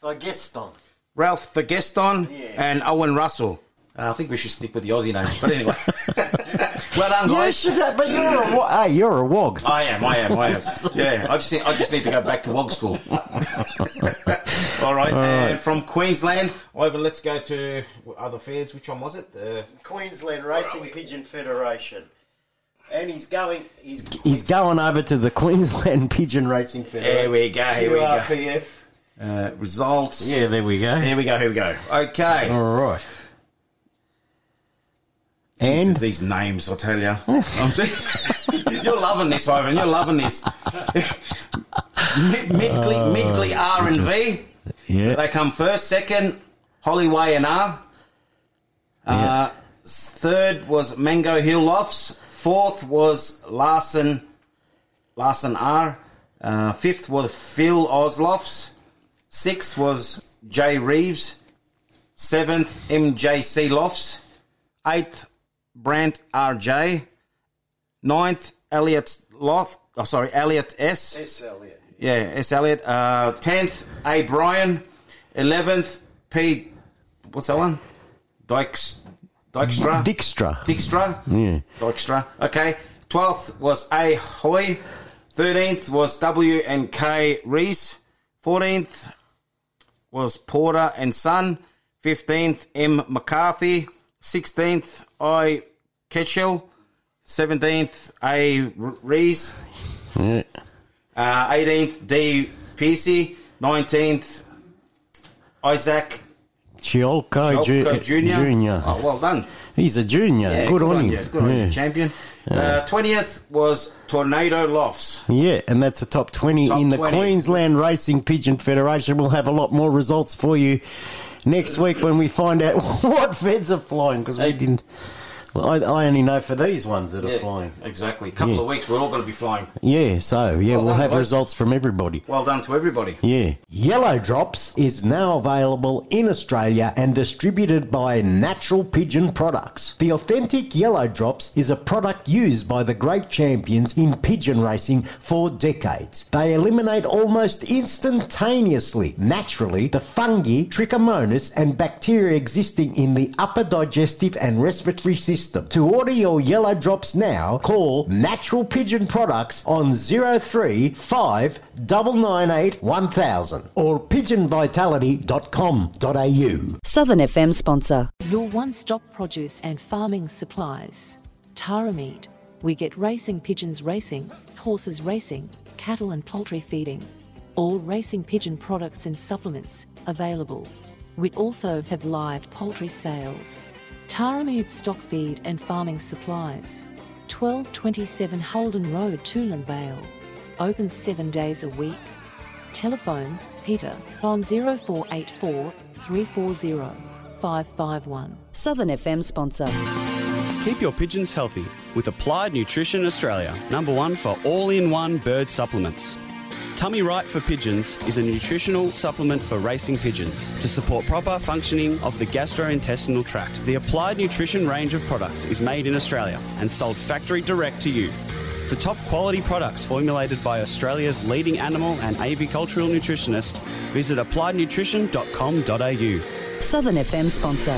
Thygeston. Ralph Thegeston Yeah. and Owen Russell. Uh, I think we should stick with the Aussie names. But anyway. well done, You guys. should have, but you're a wa- hey, you're a wog. I am, I am, I am. Yeah, I just need, I just need to go back to WOG school. All right, All and from Queensland over, let's go to other fairs. Which one was it? Uh, Queensland Racing Pigeon Federation. And he's going. He's He's going over to the Queensland Pigeon Racing Federation. There we go, here we go. QRPF. uh, results. Yeah, there we go. Here we go, here we go. Okay. All right. Jesus, these names, I tell you. you're loving this, Ivan. You're loving this. Midgley, Midgley R and V. Yeah. They come first. Second, Hollyway and R. Uh, Third was Mango Hill Lofts. Fourth was Larson, Larson R. Uh, fifth was Phil Oslofts. Sixth was Jay Reeves. Seventh, MJC Lofts. Eighth, Brant RJ. Ninth, Elliot Loft. Oh, sorry, Elliot S. S. Elliot. Yeah, S. Elliot. Uh, tenth, A. Bryan. Eleventh, P. What's that one? Dykes. Dykstra. Dijkstra. Dijkstra. Yeah. Dykstra. Okay. Twelfth was A. Hoy. Thirteenth was W and K. Reese. Fourteenth was Porter and Son. Fifteenth, M. McCarthy. Sixteenth, I. Ketchell. Seventeenth, A Reese. Yeah. Uh, 18th, D. Pearcey. 19th, Isaac Chiolko, Sholko Ju- Jr. Junior. Oh, well done. He's a junior. Yeah, good, on him. you. Good on yeah. you, champion. Uh, 20th was Tornado Lofts. Yeah, and that's the top 20 Top in the 20. Queensland Racing Pigeon Federation. We'll have a lot more results for you next week when we find out what feds are flying because we didn't. Well, I, I only know for these ones that are flying. Exactly. A couple Yeah. of weeks, we're all going to be flying. Yeah, so yeah, Well we'll have results from everybody. Well done to everybody. Yeah. Yellow Drops is now available in Australia and distributed by Natural Pigeon Products. The authentic Yellow Drops is a product used by the great champions in pigeon racing for decades. They eliminate almost instantaneously, naturally, the fungi, trichomonas, and bacteria existing in the upper digestive and respiratory system. To order your Yellow Drops now, call Natural Pigeon Products on 035 998 1000 or pigeonvitality.com.au. Southern FM sponsor. Your one stop produce and farming supplies. Tara Meat. We get racing pigeons racing, horses racing, cattle and poultry feeding. All racing pigeon products and supplements available. We also have live poultry sales. Tara Meat stock feed and farming supplies. 1227 Holden Road, Toolern Vale. Open seven days a week. Telephone Peter on 0484 340 551. Southern FM sponsor. Keep your pigeons healthy with Applied Nutrition Australia, number one for all in one bird supplements. Tummy Right for Pigeons is a nutritional supplement for racing pigeons to support proper functioning of the gastrointestinal tract. The Applied Nutrition range of products is made in Australia and sold factory direct to you. For top quality products formulated by Australia's leading animal and avicultural nutritionist, visit appliednutrition.com.au. Southern FM sponsor.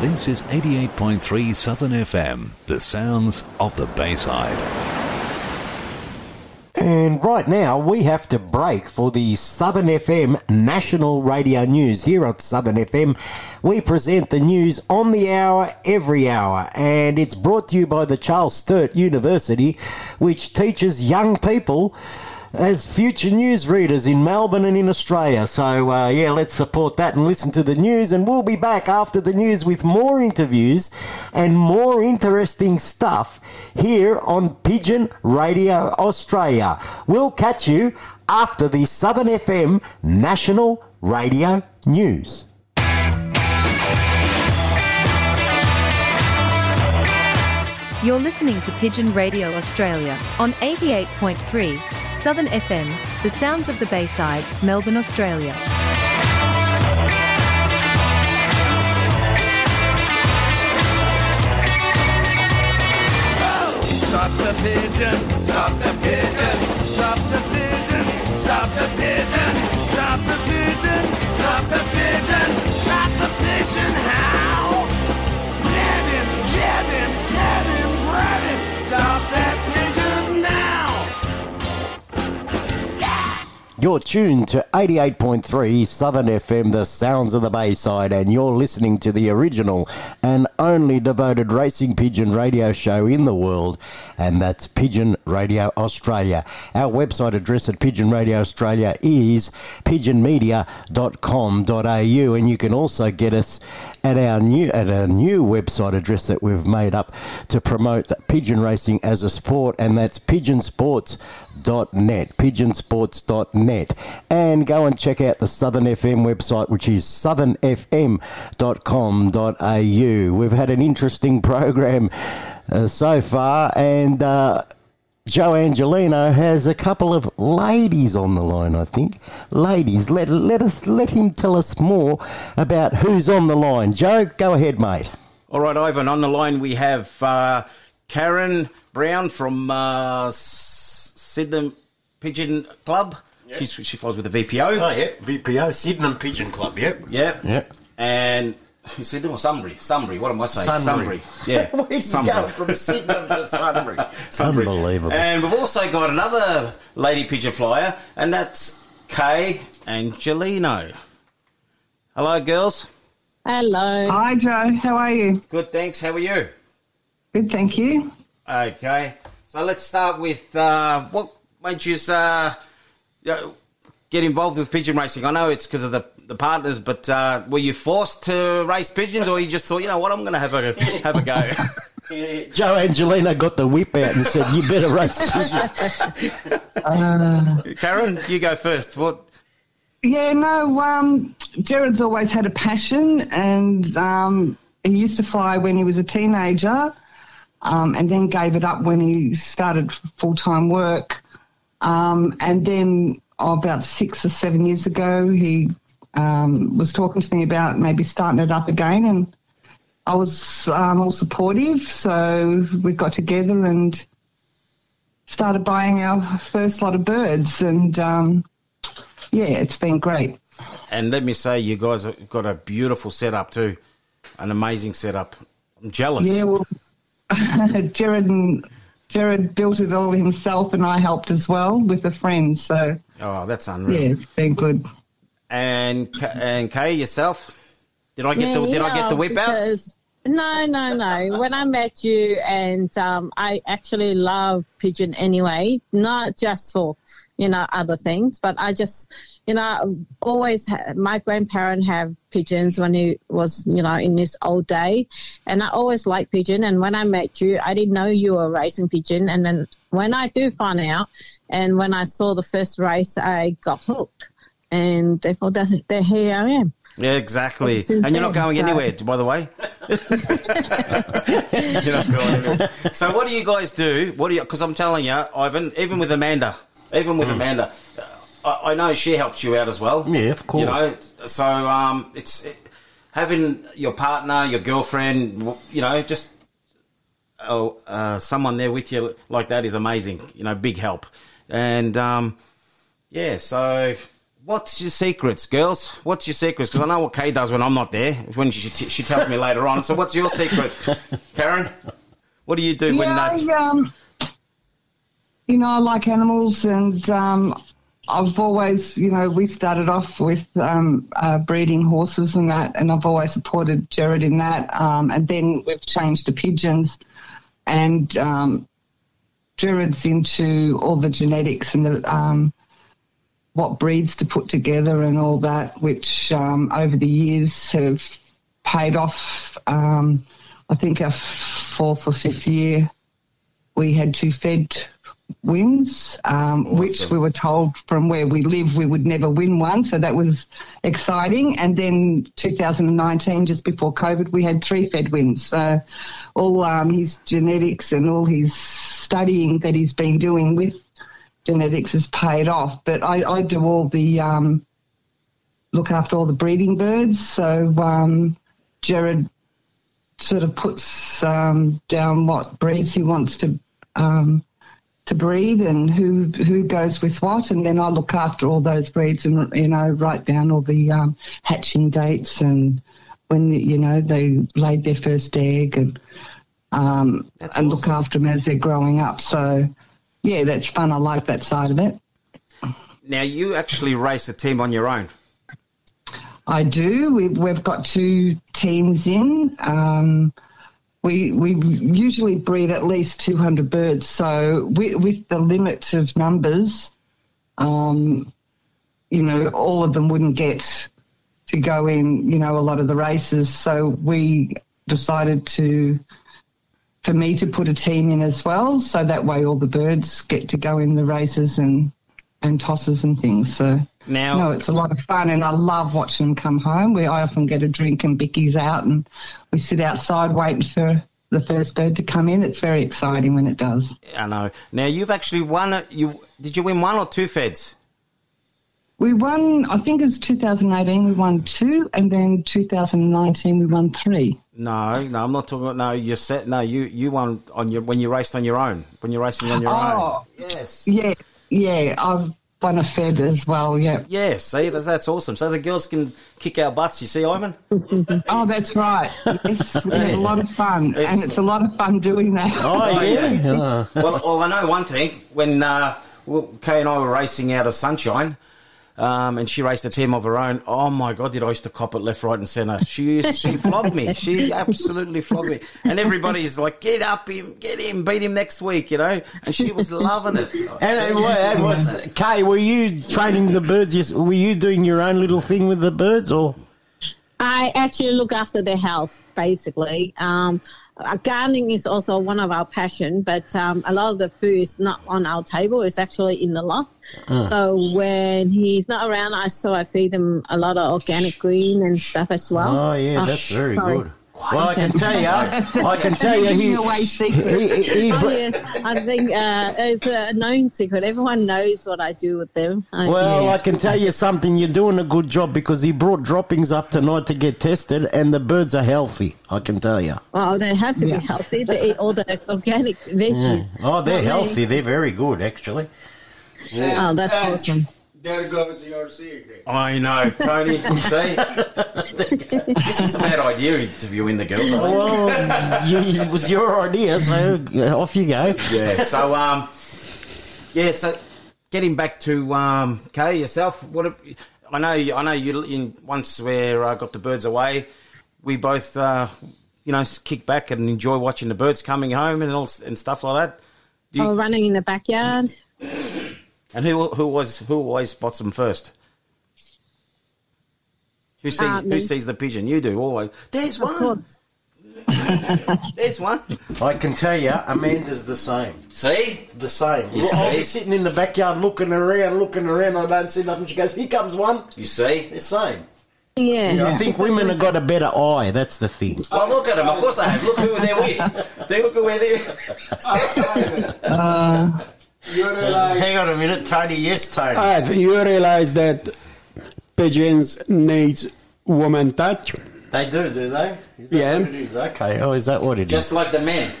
This is 88.3 Southern FM, the sounds of the Bayside. And right now, we have to break for the Southern FM National Radio News. Here on Southern FM, we present the news on the hour, every hour, and it's brought to you by the Charles Sturt University, which teaches young people as future news readers in Melbourne and in Australia. So, uh, yeah, let's support that and listen to the news. And we'll be back after the news with more interviews and more interesting stuff here on Pigeon Radio Australia. We'll catch you after the Southern FM National Radio News. You're listening to Pigeon Radio Australia on 88.3 Southern FM, the sounds of the Bayside, Melbourne, Australia. Stop the pigeon, stop the pigeon, stop the pigeon, stop the pigeon, stop the pigeon, stop the pigeon, stop the pigeon, how? You're tuned to 88.3 Southern FM, the sounds of the Bayside, and you're listening to the original and only devoted racing pigeon radio show in the world, and that's Pigeon Radio Australia. Our website address at Pigeon Radio Australia is pigeonmedia.com.au, and you can also get us at our new at our new website address that we've made up to promote pigeon racing as a sport, and that's pigeonsports.net, pigeonsports.net, and go and check out the Southern FM website, which is southernfm.com.au. We've had an interesting program uh, so far, and. Uh, Joe Angelino has a couple of ladies on the line, I think. Ladies, let, let us let him tell us more about who's on the line. Joe, go ahead, mate. All right, Ivan. On the line we have uh, Karen Brown from uh, S- Sydenham Pigeon Club. She's, she follows with the VPO. Oh, yeah, VPO, Sydenham Pigeon Club, yep. Yep. Yep. And Sydenham or Sunbury? Sunbury. What am I saying? Sunbury. Yeah. Where'd you Sunbury. go from Sydenham to Sunbury? Sunbury. Unbelievable. And we've also got another lady pigeon flyer, and that's Kay Angelino. Hello, girls. Hello. Hi, Joe. How are you? Good, thanks. How are you? Good, thank you. Okay. So let's start with uh, what made you uh, get involved with pigeon racing? I know it's because of the, the partners, but uh, were you forced to race pigeons, or you just thought, you know what, I'm going to have a have a go? Joe Angelino got the whip out and said, "You better race pigeons." Uh, Karen, you go first. What? yeah, no, um, Jared's always had a passion, and um, he used to fly when he was a teenager, um, and then gave it up when he started full time work. Um, and then oh, about six or seven years ago, he um, was talking to me about maybe starting it up again, and I was um, all supportive. So we got together and started buying our first lot of birds, and um, yeah, it's been great. And let me say, you guys have got a beautiful setup too, an amazing setup. I'm jealous. Yeah, well, Jared and Jared built it all himself, and I helped as well with a friend. So Oh, that's unreal. yeah, it's been good. And and Kay yourself, did I get the Yeah, did I get the whip out? because- No, no, no. when I met you, and um, I actually love pigeon anyway, not just for you know other things, but I just you know always ha- my grandparent have pigeons when he was you know in his old day, and I always liked pigeon. And when I met you, I didn't know you were racing pigeon, and then when I do find out, and when I saw the first race, I got hooked, and therefore that's, there here I am. Yeah, exactly. Since And you're not then, going so- anywhere, by the way. you're not going anywhere. So what do you guys do? What do you? Because I'm telling you, Ivan, even with Amanda, even with Amanda, I, I know she helps you out as well. Yeah, of course. You know, so um, it's it, having your partner, your girlfriend, you know, just oh, uh, someone there with you like that is amazing. You know, big help. And um, yeah, so What's your secrets, girls? What's your secrets? Because I know what Kay does when I'm not there. When she, she tells me later on. So what's your secret, Karen? What do you do when yeah, that? I, um, you know, I like animals, and um, I've always, you know, we started off with um, uh, breeding horses and that, and I've always supported Jared in that. Um, and then we've changed to pigeons, and um, Jared's into all the genetics and the um, what breeds to put together and all that, which um, over the years have paid off. Um, I think our fourth or fifth year, we had two fed wins, um, which we were told from where we live we would never win one. So that was exciting. And then 2019, just before COVID, we had three fed wins. So all um, his genetics and all his studying that he's been doing with genetics has paid off. But I, I do all the um, look after all the breeding birds. So um, Jared sort of puts um, down what breeds he wants to um, to breed and who who goes with what, and then I look after all those breeds and you know write down all the um, hatching dates and when you know they laid their first egg and um, and look after them as they're growing up. So yeah, that's fun. I like that side of it. Now you actually race a team on your own. I do. We, we've got two teams in. Um, we we usually breed at least 200 birds. So we, with the limit of numbers, um, you know, all of them wouldn't get to go in. You know, a lot of the races. So we decided to. For me to put a team in as well, so that way all the birds get to go in the races and and tosses and things. So Now- no, it's a lot of fun, and I love watching them come home. We I often get a drink and Bicky's out, and we sit outside waiting for the first bird to come in. It's very exciting when it does. I know. Now you've actually won. A, you did you win one or two feds? We won, I think it was 2018. We won two, and then 2019 we won three. No, no, I'm not talking. about No, you set. No, you you won on your when you raced on your own. When you're racing on your own. Oh. own. Yes. Yeah, yeah. I've won a fed as well. Yeah. Yes. See, that's, that's awesome. So the girls can kick our butts. You see, Ivan. Oh, that's right. Yes, we had a lot of fun, and it's a lot of fun doing that. Oh, yeah. well, well, I know one thing. When uh, well, Kay and I were racing out of Sunshine, um, and she raced a team of her own. Oh my God, did I used to cop it left, right, and centre? She she flogged me. She absolutely flogged me. And everybody's like, "Get up him, get him, beat him next week," you know. And she was loving it. And, and, what- and was Kay? Were you training the birds? Were you doing your own little thing with the birds, or I actually look after their health, basically. Um, gardening is also one of our passion, but um, a lot of the food is not on our table. It's actually in the loft. Ah. So when he's not around, I so I feed him a lot of organic green and stuff as well. Oh yeah, Uh, that's very sorry. good. Well, I can tell you, I can tell you, he's, Giving away secrets. he, he, he oh, br- yes. I think uh, it's a known secret. Everyone knows what I do with them. I- Well, yeah. I can tell you something. You're doing a good job because he brought droppings up tonight to get tested, and the birds are healthy. I can tell you. Well, they have to Yeah. be healthy. They eat all the organic veggies. Yeah. Oh, they're healthy. They're very good, actually. Oh, that's awesome. There goes your secret. I know, Tony. see, this was a bad idea interviewing the girls. I think. Well, you, it was your idea, so off you go. yeah. So, um, yeah. So, getting back to um, Kay yourself. What a- I know, I know you. In, once where I got the birds away, we both, uh, you know, kick back and enjoy watching the birds coming home and all and stuff like that. Do you, Oh, running in the backyard. And who who was who always spots them first? Who sees Uh, who sees the pigeon? You do always. There's one. There's one. I can tell you, Amanda's the same. See? The same. You I'll be see? sitting in the backyard looking around, looking around. I don't see nothing. She goes, "Here comes one." You see? The same. Yeah. Yeah, I think women have got a better eye. That's the thing. Oh, look at them. Of course I have. Look who they're with. They look who they're. Uh, Hang on a minute, Tony. Yes, Tony. Alright, you realize that pigeons need woman touch? They do, do they? Is that Yeah. what it is? Okay. Oh, is that what it is? Just like the men.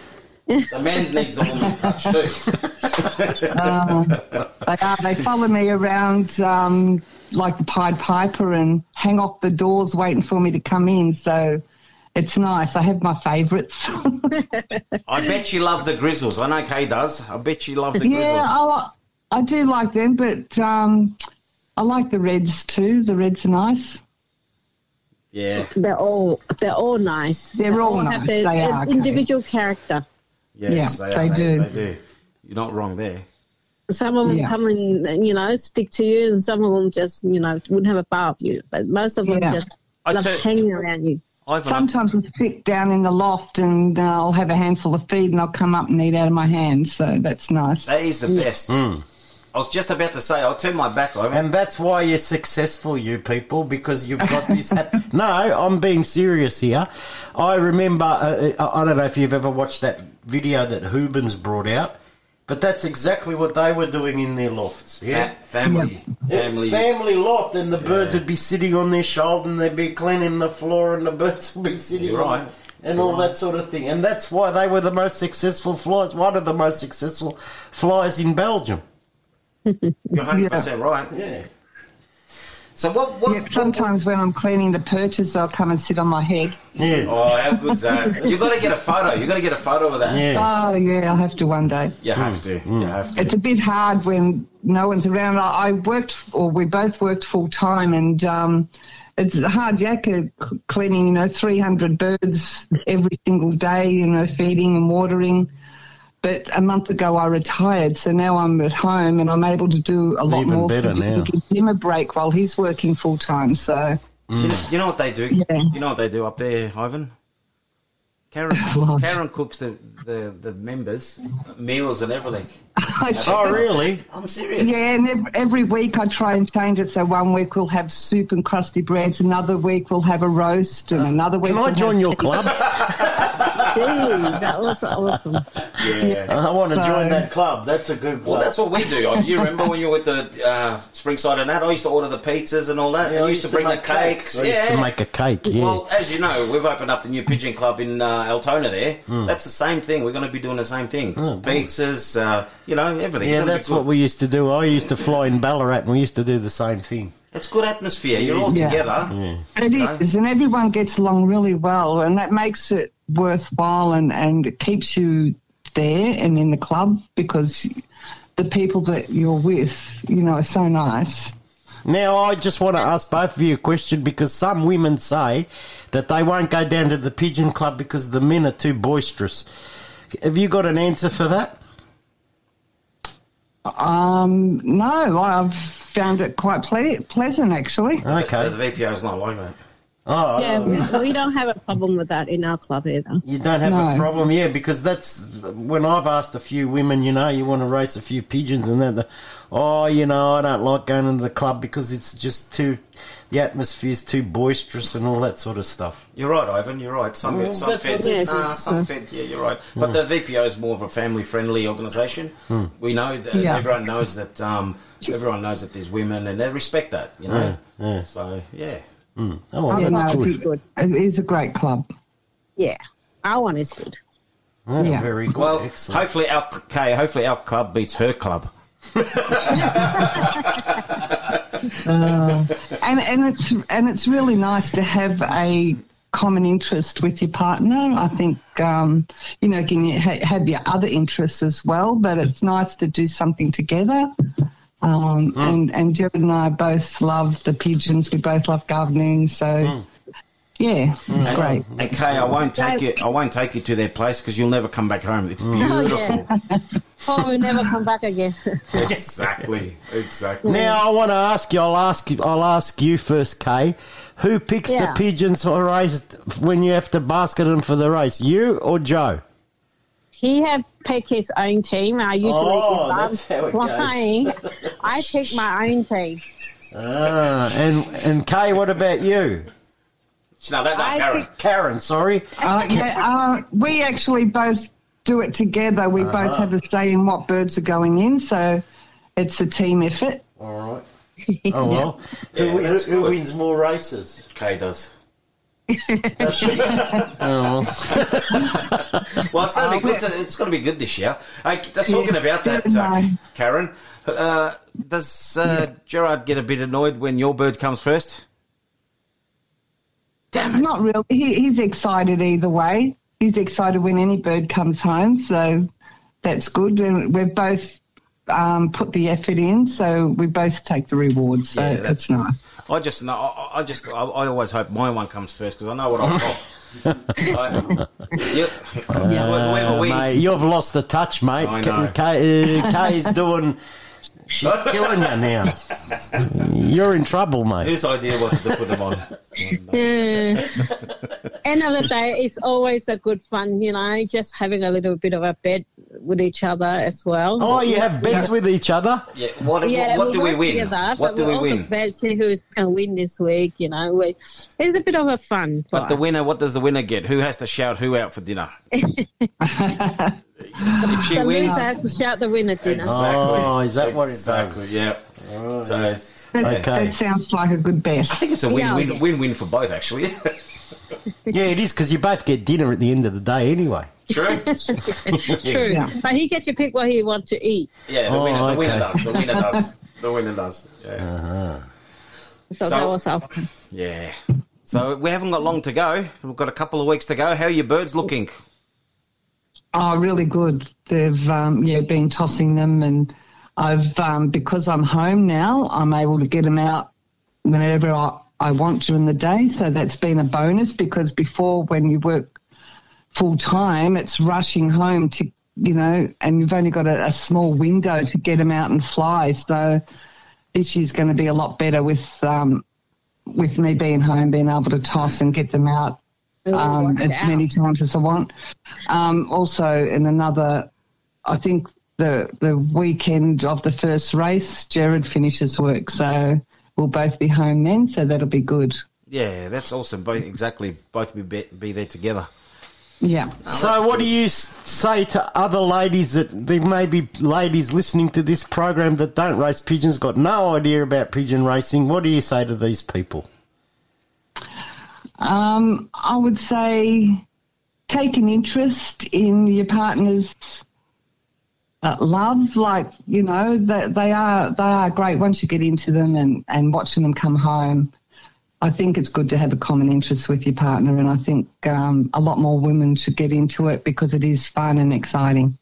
The men needs the woman touch too. um, they are. They follow me around um, like the Pied Piper and hang off the doors waiting for me to come in. So it's nice. I have my favourites. I bet you love the Grizzles. I know Kay does. I bet you love the yeah, Grizzles. I, I do like them, but um, I like the Reds too. The Reds are nice. Yeah. They're all they're all nice. They're all have nice. their, They their are, Kate. individual character. Yes, Yeah, they, they are. do. They, do. You're not wrong there. Some of them Yeah. come and you know stick to you, and some of them just you know wouldn't have a bar of you. But most of them Yeah. just I love tell- hanging around you. Ivan, Sometimes we sit down in the loft and uh, I'll have a handful of feed and I'll come up and eat out of my hand. So that's nice. that is the best. Hmm. I was just about to say, I'll turn my back over. And that's why you're successful, you people, because you've got this. hap- no, I'm being serious here. I remember, uh, uh, I don't know if you've ever watched that video that Hubens brought out, but that's exactly what they were doing in their lofts. Yeah. Fa- family, family. Family loft, and the birds would be sitting on their shoulder and they'd be cleaning the floor, and the birds would be sitting You're on right. and all that sort of thing. And that's why they were the most successful flies, one of the most successful flies in Belgium. You're 100 percent right. Yeah. So what? What? Yeah, sometimes when I'm cleaning the perches, they'll come and sit on my head. Yeah. Oh, how good's that? You've got to get a photo. You've got to get a photo of that. Oh, yeah, I'll have to one day. You have to. You have to. It's a bit hard when no one's around. I I worked, or we both worked full time, and um, it's a hard yakka c- cleaning, you know, 300 birds every single day, you know, feeding and watering. But a month ago I retired, so now I'm at home and I'm able to do a lot Even more. better for now. Give him a break while he's working full time. So Do you, know, you know what they do? You know what they do up there, Ivan? Karen, Karen cooks the, the, the members meals and everything. Oh, really? I'm serious. Yeah, and ev- every week I try and change it. So one week we'll have soup and crusty breads, another week we'll have a roast, and uh, another week. Can I we'll join have your club? Gee, that was awesome. Yeah. I want to So- join that club. That's a good club. Well, that's what we do. Oh, You remember when you were at the uh, Springside and that? I used to order the pizzas and all that. Yeah, I I used to bring the make cakes. I used yeah. to make a cake, yeah. Well, as you know, we've opened up the new Pigeon Club in uh, Altona there. That's the same thing. We're going to be doing the same thing. Pizzas, uh, you know, everything. yeah, It's gonna be that's what we used to do. I used to fly in Ballarat and we used to do the same thing. It's good atmosphere. You're all Yeah. together. Yeah. It know? is, and everyone gets along really well, and that makes it worthwhile, and and it keeps you there and in the club because the people that you're with, you know, are so nice. Now, I just want to ask both of you a question because some women say that they won't go down to the Pigeon Club because the men are too boisterous. Have you got an answer for that? Um, no, I've found it quite ple- pleasant actually. Okay. The VPO is not like that. Oh, Yeah, we, we don't have a problem with that in our club either. You don't have a problem, yeah, because that's when I've asked a few women, you know, you want to race a few pigeons and that, the, oh, you know, I don't like going into the club because it's just too, the atmosphere's too boisterous and all that sort of stuff. You're right, Ivan. You're right. Some Well, some that's what feds, it is. nah, some feds. Yeah, you're right. But the VPO is more of a family-friendly organisation. Hmm. We know that Yeah. everyone knows that. Um, everyone knows that there's women, and they respect that. You know. Yeah, yeah. So yeah. Mm. Oh, well, Yeah, that's no, good. It is a great club. Yeah, our one is good. Oh, Yeah. Very good. Well, Excellent. hopefully our Kay, hopefully our club beats her club. Uh, and and it's and it's really nice to have a common interest with your partner. I think um, you know, can you ha- have your other interests as well, but it's nice to do something together. Um, hmm. And and Jared and I both love the pigeons. We both love gardening, so hmm. yeah, it's And- great. And Kay, I won't take you. I won't take you to their place because you'll never come back home. It's beautiful. Oh, yeah. oh, we never come back again. exactly. Exactly. Now I want to ask you. I'll ask. you- I'll ask you first, Kay. Who picks Yeah. the pigeons for race when you have to basket them for the race? You or Joe? He have picked his own team. I usually, Oh, if that's I'm how it goes. I pick my own team. Ah, and and Kay, what about you? No, that, that I Karen. Karen, sorry. Uh, yeah, uh, we actually both do it together. We both have a say in what birds are going in, so it's a team effort. All right. Oh well. Yeah, who, that's who wins more races? Kay does. Oh. well, it's going to be good. To, it's going to be good this year. Hey, talking about that, uh, Karen. Uh, does uh, Gerard get a bit annoyed when your bird comes first? Damn it! Not really. He, he's excited either way. He's excited when any bird comes home, so that's good. And we've both um, put the effort in, so we both take the rewards. So Yeah, that's nice. I just know. I, I just. I, I always hope my one comes first because I know what I've got. I, yeah, Uh, wins. mate, you've lost the touch, mate. I know. Kay, uh, Kay's doing. She's killing you now. You're in trouble, mate. Whose idea was it to put them on? Yeah. End of the day, it's always a good fun, you know, just having a little bit of a bet with each other as well. Oh, you have bets with each other? Yeah. What, Yeah, what, what do we work win? Together, what but do we we also win? bet see who's going to win this week. You know, we, it's a bit of a fun. But fight. the winner, what does the winner get? Who has to shout who out for dinner? if she the wins, loser has to shout the winner dinner. Exactly. Oh, is that what it does? Exactly. Yeah. Oh, so, That, yeah. that sounds like a good bet. I think it's a win-win, win-win for both, actually. Yeah, it is because you both get dinner at the end of the day anyway. True. True, but he gets to pick what he wants to eat. Yeah, the Oh, winner, the winner does. The winner does. The winner does. Yeah. Uh-huh. So, So- that was our Yeah. So we haven't got long to go. We've got a couple of weeks to go. How are your birds looking? Oh, really good. They've um, yeah been tossing them, and I've um, because I'm home now, I'm able to get them out whenever I, I want during the day. So that's been a bonus because before, when you work full time, it's rushing home to you know, and you've only got a, a small window to get them out and fly. So this year's going to be a lot better with um, with me being home, being able to toss and get them out um, work it as many times as I want. Um, also, in another, I think the the weekend of the first race, Jared finishes work, so we'll both be home then. So that'll be good. Yeah, that's awesome. Both exactly, both be be, be there together. Yeah. So, what do you say to other ladies that there may be ladies listening to this program that don't race pigeons, got no idea about pigeon racing? What do you say to these people? Um, I would say take an interest in your partner's uh, love. Like you know, that they are they are great once you get into them and and watching them come home. I think it's good to have a common interest with your partner, and I think um, a lot more women should get into it because it is fun and exciting.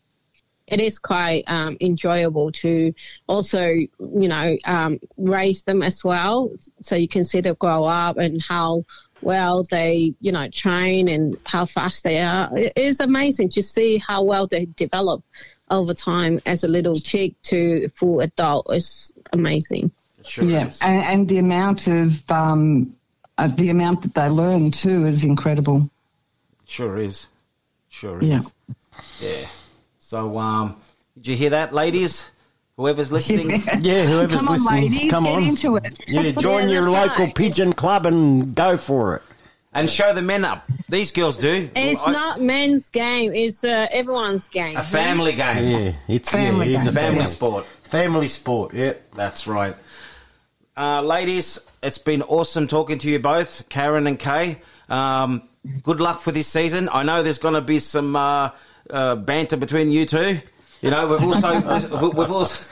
it is quite um, enjoyable to also, you know, um, raise them as well. So you can see them grow up and how well they, you know, train and how fast they are. It is amazing to see how well they develop over time as a little chick to full adult. It's amazing. Yeah, and, and the amount of um, uh, the amount that they learn too is incredible. Sure is. Sure is. Yeah. So, um, did you hear that, ladies? Whoever's listening. Yeah, whoever's Come on, listening, ladies, come get on. into it. Yeah, join your local pigeon club and go for it. And show the men up. These girls do. It's I- not men's game. It's uh, everyone's game. a family game. Yeah, it's Family yeah, it is game. a Family family sport. Family sport. Yep, That's right. Uh, ladies, it's been awesome talking to you both, Karen and Kay. Um, good luck for this season. I know there's going to be some uh, uh, banter between you two. You know, we've also we've, also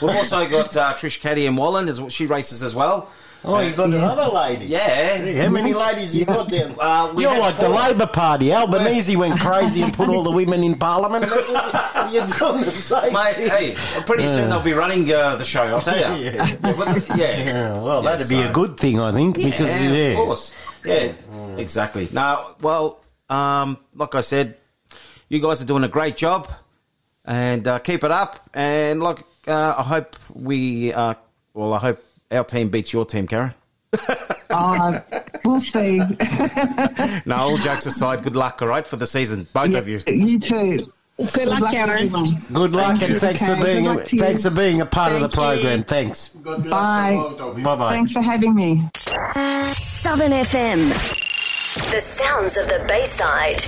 we've also got uh, Trish Caddy and Wallen. As she races as well. Oh, you got another lady. Yeah. How many ladies you got there? Uh, we You're had like the. Labor Party. Albanese went crazy and put all the women in Parliament. You're doing the same. Mate, hey, pretty soon they'll be running uh, the show. I'll tell you. Yeah. Yeah, yeah. Yeah, well, Yeah, that'd be a good thing, I think, because yeah, yeah, of course. Yeah, exactly. Now, well, um, like I said, you guys are doing a great job, and uh, keep it up. And like, uh, I hope we, uh, well, I hope our team beats your team, Karen. Uh, we'll see. No, all jokes aside, good luck, all right, for the season, both of you. You too. Good luck, Karen. everyone. Good luck Thank and you, thanks for being Good luck to you. thanks for being a part of the Thank you. program. Thanks. Bye. Bye bye. Thanks for having me. Southern FM. The sounds of the Bayside.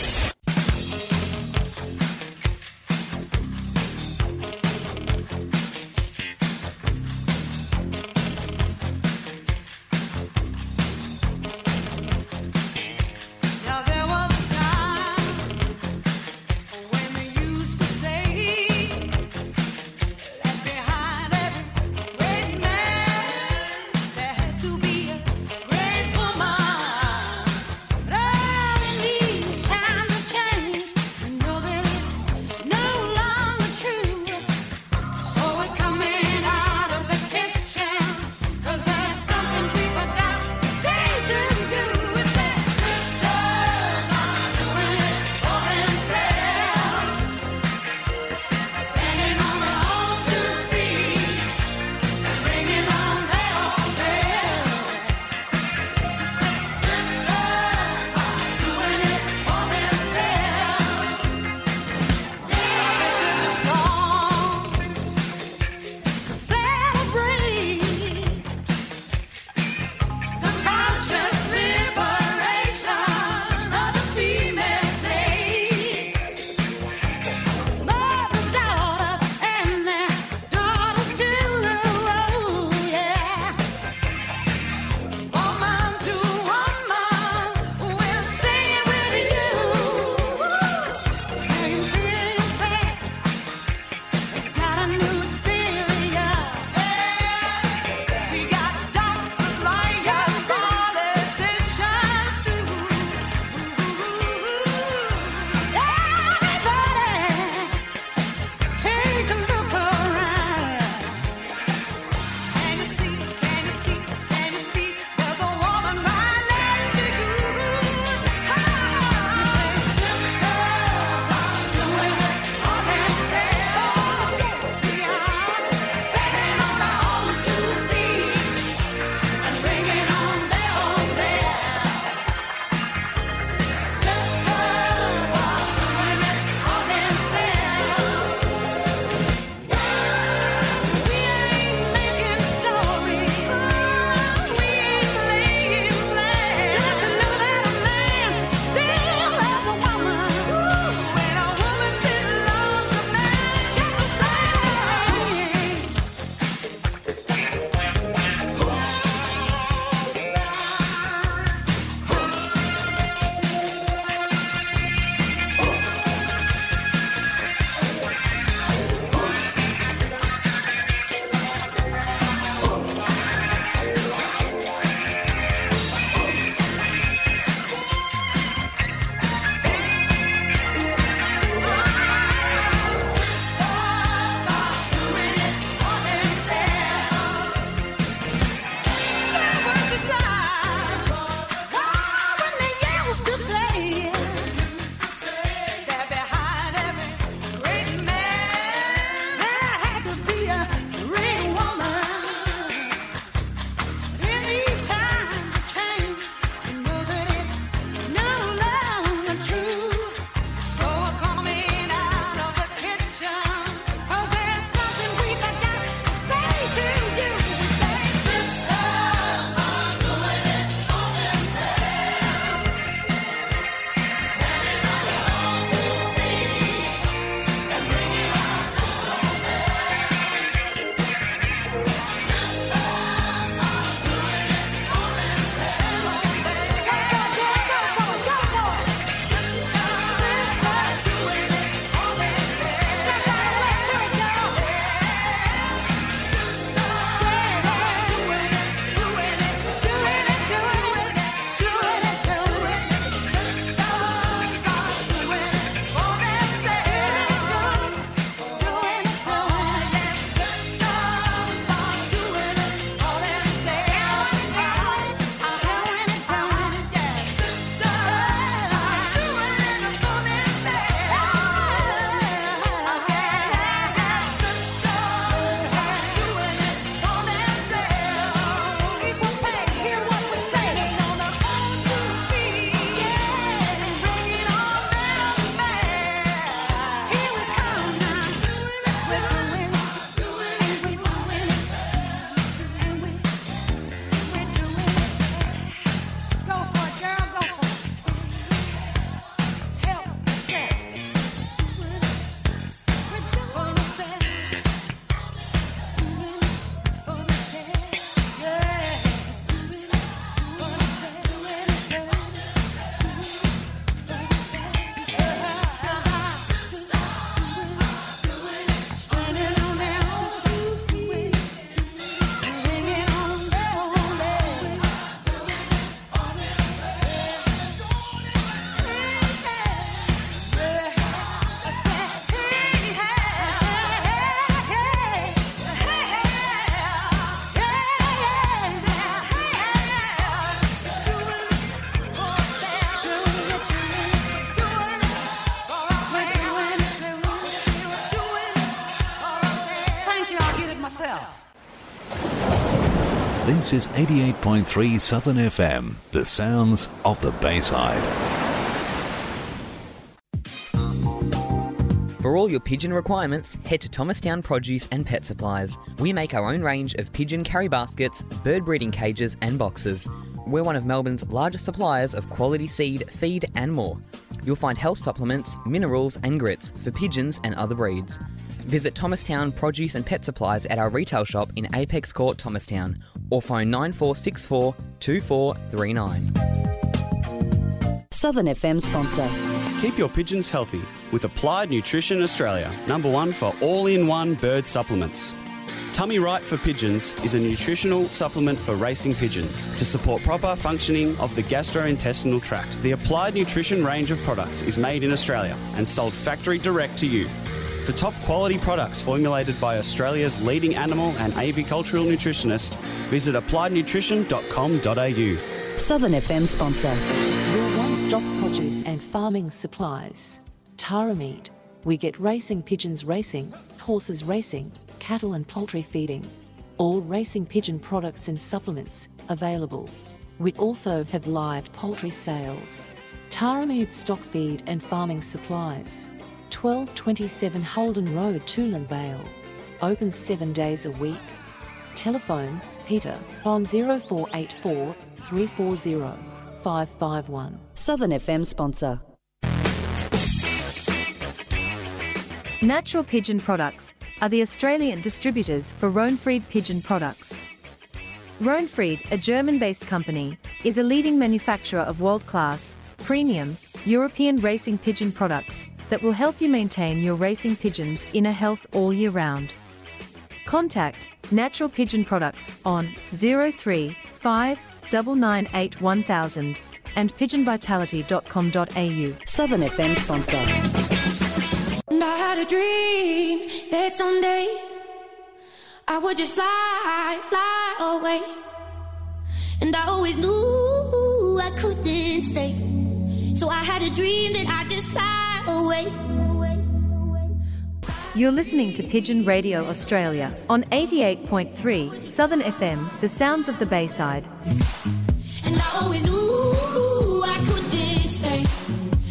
Is 88.3 Southern FM, the sounds of the Bayside. For all your pigeon requirements, head to Thomastown Produce and Pet Supplies. We make our own range of pigeon carry baskets, bird breeding cages, and boxes. We're one of Melbourne's largest suppliers of quality seed, feed, and more. You'll find health supplements, minerals, and grits for pigeons and other breeds. Visit Thomastown Produce and Pet Supplies at our retail shop in Apex Court, Thomastown, or phone 9464 2439. Southern FM sponsor. Keep your pigeons healthy with Applied Nutrition Australia, number one for all in one bird supplements. Tummy Right for Pigeons is a nutritional supplement for racing pigeons to support proper functioning of the gastrointestinal tract. The Applied Nutrition range of products is made in Australia and sold factory direct to you. For top quality products formulated by Australia's leading animal and avicultural nutritionist, visit appliednutrition.com.au. Southern FM sponsor. Your one stop produce and farming supplies. Tara Meat. We get racing pigeons racing, horses racing, cattle and poultry feeding. All racing pigeon products and supplements available. We also have live poultry sales. Tara Meat stock feed and farming supplies. 1227 Holden Road, Toolern Vale. Open seven days a week. Telephone Peter on 0484 340 551. Southern FM sponsor. Natural Pigeon Products are the Australian distributors for Rohnfried Pigeon Products. Rohnfried, a German based company, is a leading manufacturer of world class, premium, European racing pigeon products that will help you maintain your racing pigeons' inner health all year round. Contact Natural Pigeon Products on 035 998 1000 and pigeonvitality.com.au. Southern FM sponsor. And I had a dream that someday I would just fly, fly away. And I always knew I couldn't stay. So I had a dream that I'd just fly away. You're listening to Pigeon Radio Australia on 88.3 Southern FM, the sounds of the Bayside. And I always knew I couldn't stay.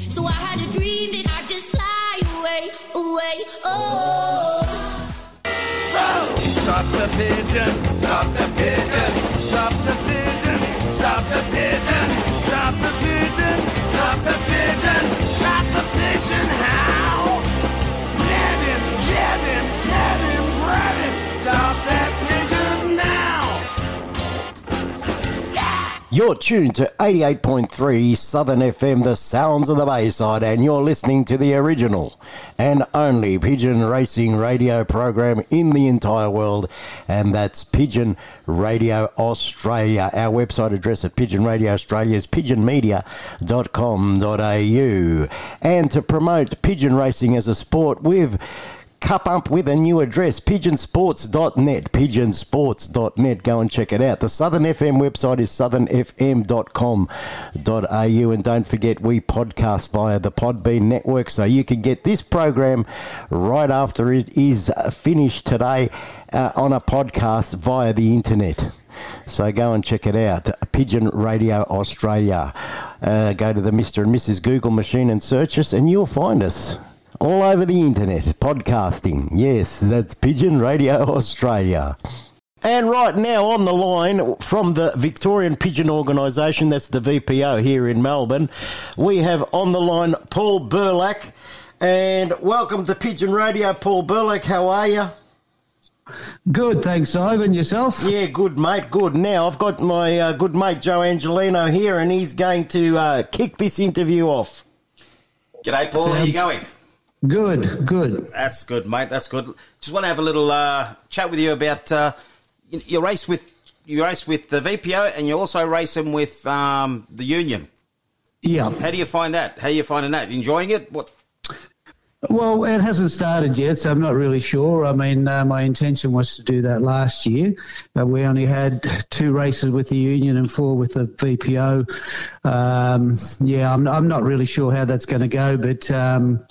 So I had a dream that I'd just fly away, away, oh. So, stop the pigeon, stop the pigeon, stop the pigeon, stop the pigeon, the You're tuned to 88.3 Southern FM, the sounds of the Bayside, and you're listening to the original and only pigeon racing radio program in the entire world, and that's Pigeon Radio Australia. Our website address at Pigeon Radio Australia is pigeonmedia.com.au. And to promote pigeon racing as a sport, we've Cup up with a new address, pigeonsports.net, pigeonsports.net. Go and check it out. The Southern FM website is southernfm.com.au. And don't forget, we podcast via the Podbean network, so you can get this program right after it is finished today uh, on a podcast via the internet. So go and check it out. Pigeon Radio Australia. Uh, go to the Mr. and Mrs. Google machine and search us, and you'll find us all over the internet, podcasting. Yes, that's Pigeon Radio Australia. And right now on the line from the Victorian Pigeon Organisation, that's the VPO here in Melbourne, we have on the line Paul Burlack. And welcome to Pigeon Radio, Paul Burlack. How are you? Good, thanks, Ivan. Yourself? Yeah, good, mate. Good. Now, I've got my uh, good mate Joe Angelino here, and he's going to uh, kick this interview off. G'day, Paul. How you going? Good, good. That's good, mate. That's good. Just want to have a little uh, chat with you about uh, you, you race with you race with the VPO, and you also racing with um, the Union. Yeah. How do you find that? How are you finding that? Enjoying it? What? Well, it hasn't started yet, so I'm not really sure. I mean, uh, my intention was to do that last year. Uh, we only had two races with the union and four with the VPO. Um, yeah, I'm, I'm not really sure how that's going to go, but um,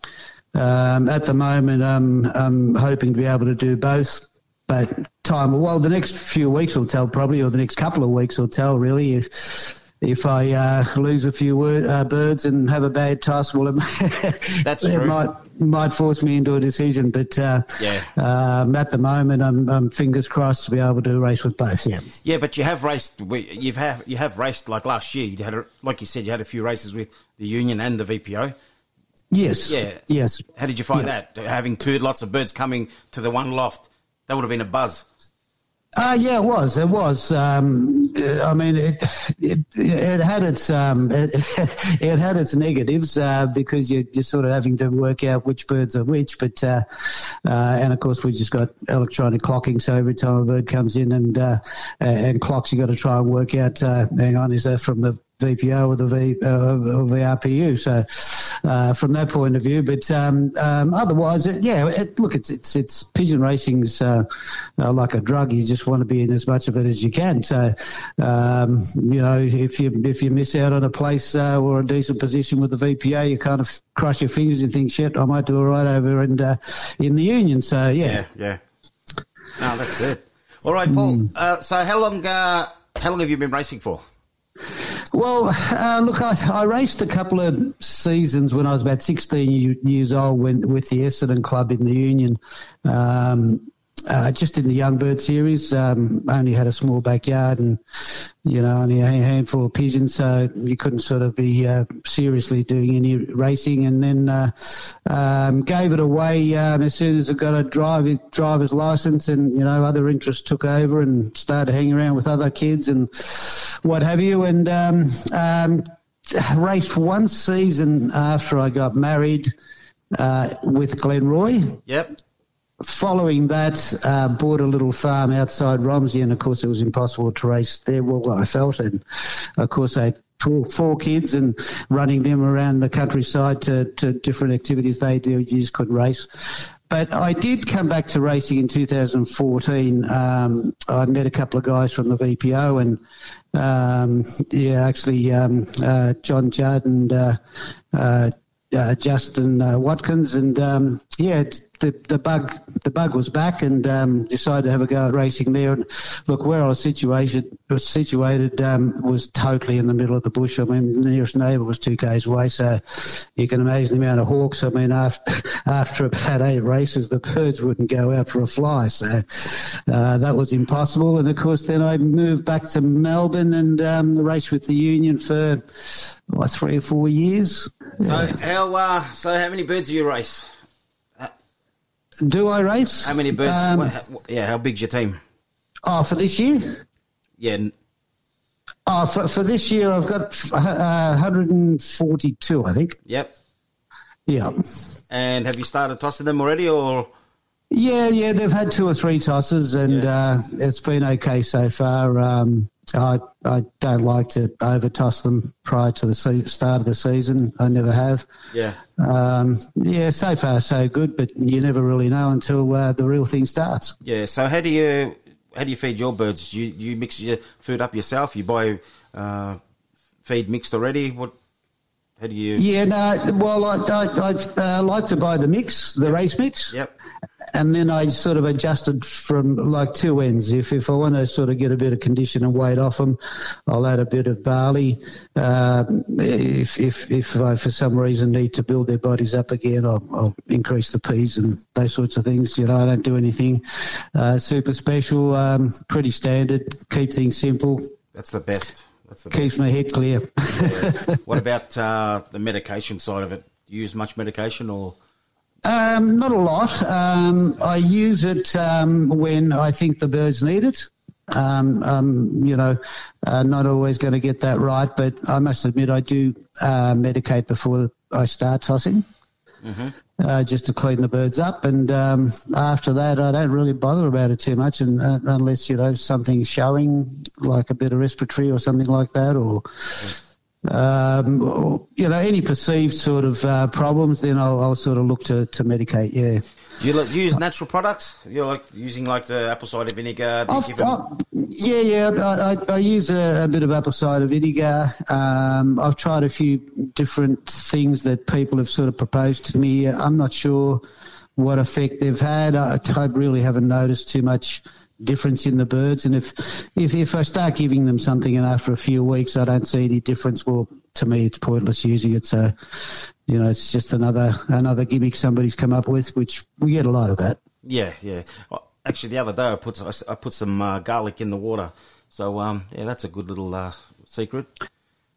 um, at the moment, I'm, I'm hoping to be able to do both but time, well, the next few weeks will tell probably, or the next couple of weeks will tell really if if I uh, lose a few uh, birds and have a bad toss, well, it, That's it true. might might force me into a decision. But uh, Yeah. um, at the moment, I'm, I'm fingers crossed to be able to race with both. Yeah. Yeah, but you have raced. You've have you have raced like last year. You had, a, like you said, you had a few races with the union and the VPO. Yes. Yeah. Yes. How did you find Yeah. that? Having two lots of birds coming to the one loft, that would have been a buzz. Uh, yeah, it was. It was. Um, I mean, it, it it had its um, it, it had its negatives uh, because you're, you're sort of having to work out which birds are which. But uh, uh, and of course we just got electronic clocking, so every time a bird comes in and uh, and clocks, you got to try and work out. Uh, hang on, is that from the VPO or the V uh, or the RPU? So uh, from that point of view, but um, um, otherwise, it, yeah, it, look, it's it's it's pigeon racing's uh, uh, like a drug. You just want to be in as much of it as you can. So um, you know, if you if you miss out on a place uh, or a decent position with the VPA, you kind of cross your fingers and think, shit, I might do a all right over in uh, in the union. So yeah. Yeah. No, that's it. All right, Paul. Uh, so how long? Uh, how long have you been racing for? Well, uh, look, I, I raced a couple of seasons when I was about 16 years old when, with the Essendon Club in the Union. Um, uh, just in the Young Bird series, um, only had a small backyard and, you know, only a handful of pigeons, so you couldn't sort of be uh, seriously doing any racing. And then uh, um, gave it away um, as soon as I got a drive, driver's license, and you know, other interests took over and started hanging around with other kids and what have you. And um, um, raced one season after I got married uh, with Glenroy. Yep. Following that, uh, bought a little farm outside Romsey, and of course it was impossible to race there. Well, I felt, and of course I had four, kids and running them around the countryside to, to different activities they do. You just couldn't race. But I did come back to racing in 2014. Um, I met a couple of guys from the VPO, and um, yeah, actually um, uh, John Judd and uh, uh, uh, Justin uh, Watkins, and um, yeah, the the bug the bug was back, and um, decided to have a go at racing there. And look, where I was situated was situated um, was totally in the middle of the bush. I mean, the nearest neighbour was two k's away, so you can imagine the amount of hawks. I mean, after after about eight races, the birds wouldn't go out for a fly, so uh, that was impossible. And of course, then I moved back to Melbourne and um, raced with the Union for what three or four years. So how? Uh, so how many birds do you race? Do I race? How many birds? Um, what, yeah. How big's your team? Oh, for this year? Yeah. Oh, for, for this year, I've got uh, 142, I think. Yep. Yeah. And have you started tossing them already, or? Yeah, yeah, they've had two or three tosses, and uh, it's been okay so far. Um, I I don't like to over toss them prior to the se- start of the season. I never have. Yeah. Um, yeah, so far so good, but you never really know until uh, the real thing starts. Yeah. So how do you how do you feed your birds? You you mix your food up yourself? You buy uh, feed mixed already? What? How do you? Yeah, no, well, I, I, I uh, like to buy the mix, the race mix. Yep. And then I sort of adjusted from like two ends. If if I want to sort of get a bit of condition and weight off them, I'll add a bit of barley. Um, if if if I for some reason need to build their bodies up again, I'll, I'll increase the peas and those sorts of things. You know, I don't do anything uh, super special. Um, pretty standard. Keep things simple. That's the best. That's the Keeps my head clear. what about uh, the medication side of it? Do you use much medication or? Um, not a lot. Um, I use it um, when I think the birds need it. Um, um, you know, uh, not always going to get that right, but I must admit I do uh, medicate before I start tossing, Mm-hmm. Uh, just to clean the birds up. And um, after that, I don't really bother about it too much, and uh, unless you know something's showing, like a bit of respiratory or something like that, or um, or, you know, any perceived sort of uh, problems, then I'll, I'll sort of look to, to medicate. Yeah. Do you, do you use natural products? You're like using like the apple cider vinegar. Do you I've- give them- I- yeah, yeah. I, I, I use a, a bit of apple cider vinegar. Um, I've tried a few different things that people have sort of proposed to me. I'm not sure what effect they've had. I, I really haven't noticed too much difference in the birds. And if, if if I start giving them something and after a few weeks I don't see any difference, well, to me it's pointless using it. So, you know, it's just another another gimmick somebody's come up with, which we get a lot of that. Yeah, yeah. Well, actually, the other day I put I put some uh, garlic in the water. So um, yeah, that's a good little uh, secret.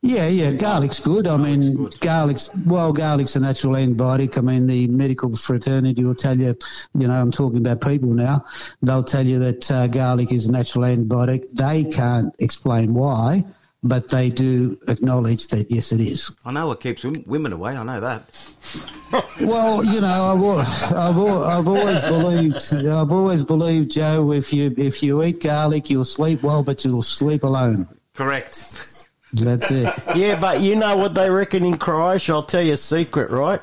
Yeah, yeah, garlic's good. I mean, garlic's well, garlic's a natural antibiotic. I mean, the medical fraternity will tell you, you know, I'm talking about people now. They'll tell you that uh, garlic is a natural antibiotic. They can't explain why, but they do acknowledge that yes, it is. I know it keeps women away. I know that. Well, you know, I've, I've, I've always believed, I've always believed, Joe, if you if you eat garlic, you'll sleep well, but you'll sleep alone. Correct. That's it. yeah, but you know what they reckon in Croatia? I'll tell you a secret, right?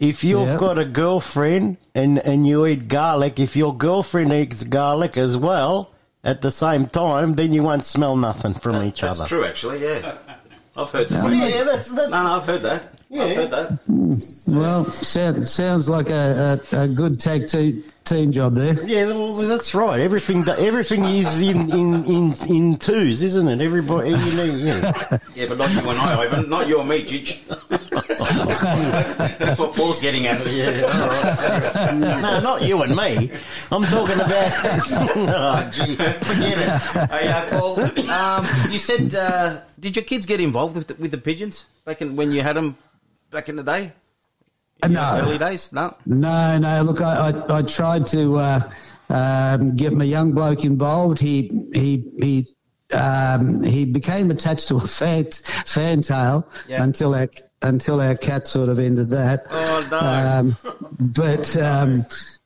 If you've Yeah. got a girlfriend and, and you eat garlic, if your girlfriend eats garlic as well at the same time, then you won't smell nothing from each That's other. That's true, actually. Yeah, I've heard that. Yeah, yeah, that's- that's- No, no, I've heard that. I've heard that. Well, sound, sounds like a, a, a good tag team team job there. Yeah, well, that's right. Everything everything is in, in, in, in twos, isn't it? Everybody, you need, yeah. Yeah, but not you and I, Ivan. Not you and me, Chich. That's what Paul's getting at. Yeah, all right. no, not you and me. I'm talking about. oh, gee, forget it. Hey, uh, Paul, um, you said, uh, did your kids get involved with the, with the pigeons back in when you had them back in the day? In your No. Early days? No. No, no. Look, I, I, I tried to uh, um, get my young bloke involved. He he he. Um, he became attached to a fan, fantail Yeah. until our until our cat sort of ended that. Oh, no. Um, but um,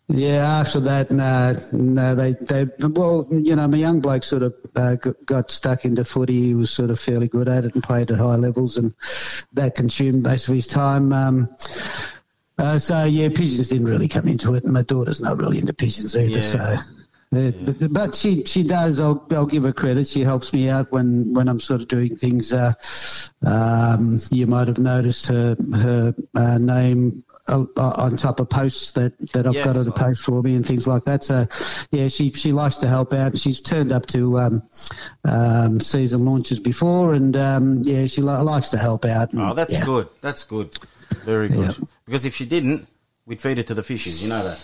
yeah, after that, no, no, they they well, you know, my young bloke sort of uh, got, stuck into footy. He was sort of fairly good at it and played at high levels, and that consumed most of his time. Um, uh, so yeah, pigeons didn't really come into it, and my daughter's not really into pigeons either. Yeah. So, uh, but she she does. I'll I'll give her credit. She helps me out when when I'm sort of doing things. Uh, um, you might have noticed her her uh, name. Uh, On top of posts that, that I've Yes. got her to post for me and things like that. So, yeah, she she likes to help out. She's turned up to um, um, season launches before, and um, yeah, she li- likes to help out. and- Oh, that's yeah. good. That's good. Very good. Because if she didn't, we'd feed it to the fishes. You know that.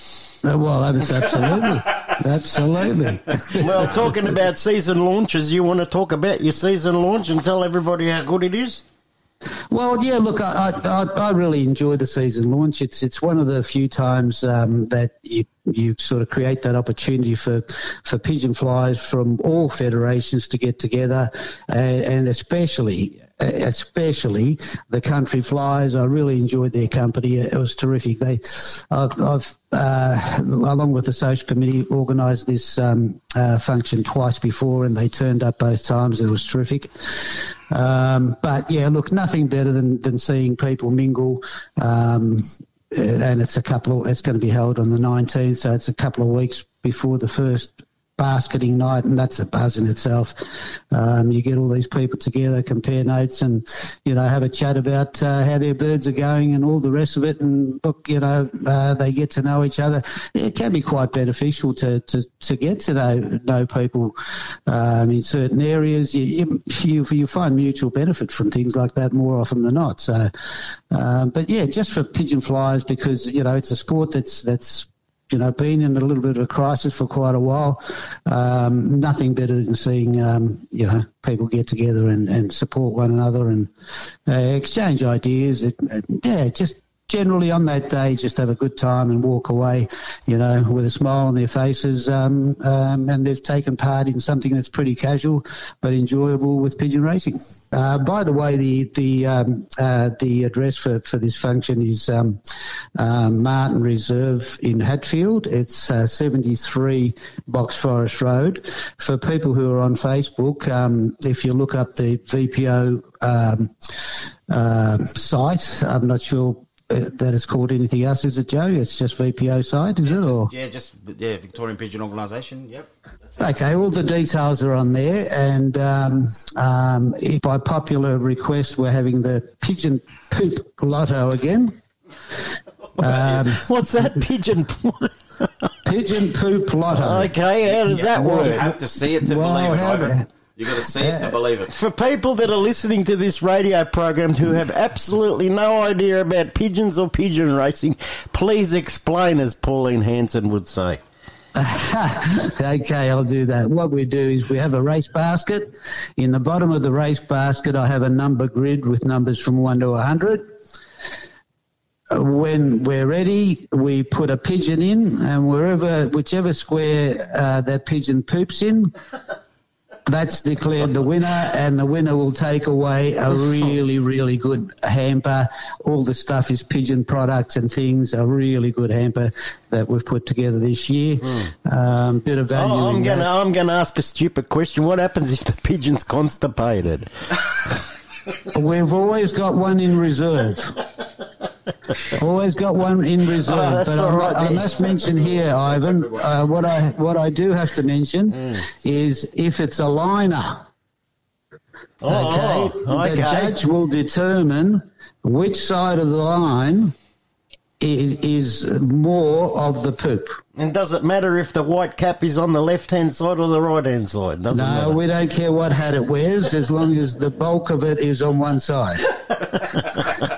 Uh, Well, that's absolutely, absolutely. Well, talking about season launches, you want to talk about your season launch and tell everybody how good it is? Well, yeah. Look, I, I, I really enjoy the season launch. It's it's one of the few times um, that you you sort of create that opportunity for for pigeon flies from all federations to get together, and, and especially especially the country flies. I really enjoyed their company. It was terrific. They, I've, I've uh, along with the social committee, organised this um, uh, function twice before, and they turned up both times. It was terrific. Um, but yeah, look, nothing better than, than seeing people mingle. Um, and it's a couple of, it's going to be held on the 19th, so it's a couple of weeks before the first basketing night, and that's a buzz in itself. Um, you get all these people together, compare notes, and you know have a chat about uh, how their birds are going and all the rest of it. And look, you know, uh, they get to know each other. It can be quite beneficial to to, to get to know know people um, in certain areas. You, you you find mutual benefit from things like that more often than not. So, um, but yeah, just for pigeon flies because you know it's a sport that's that's you know, been in a little bit of a crisis for quite a while. Um, nothing better than seeing, um, you know, people get together and, and support one another and uh, exchange ideas. It, it- yeah, just generally on that day, just have a good time and walk away, you know, with a smile on their faces. Um, um, and they've taken part in something that's pretty casual but enjoyable with pigeon racing. Uh, by the way, the the um, uh, the address for, for this function is um, uh, Martin Reserve in Hadfield. It's uh, 73 Box Forest Road. For people who are on Facebook, um, if you look up the VPO um, uh, site, I'm not sure that it's called anything else, is it, Joe? It's just VPO side, is it? Or Yeah, just yeah, Victorian Pigeon Organisation. Yep. Okay, all the details are on there, and um, um, if by popular request, we're having the pigeon poop lotto again. Um, What's that pigeon? pigeon poop lotto. Okay, how does that work? You have to see it to Well, believe it, how Ivan. got to see it to believe it. For people that are listening to this radio program who have absolutely no idea about pigeons or pigeon racing, please explain, as Pauline Hanson would say. okay, I'll do that. What we do is we have a race basket. In the bottom of the race basket, I have a number grid with numbers from 1 to 100. Uh, When we're ready, we put a pigeon in, and wherever, whichever square uh, that pigeon poops in, that's declared the winner, and the winner will take away a really, really good hamper. All the stuff is pigeon products and things. A really good hamper that we've put together this year. Um, bit of value. Oh, I'm gonna. I'm gonna ask a stupid question. What happens if the pigeon's constipated? We've always got one in reserve. always got one in reserve. Oh, but I, right I must mention here, Ivan, uh, what I what I do have to mention Hmm. is if it's a liner. Oh, okay, okay. the judge will determine which side of the line i- is more of the poop. And does it matter if the white cap is on the left hand side or the right hand side? Doesn't No, matter. we don't care what hat it wears as long as the bulk of it is on one side.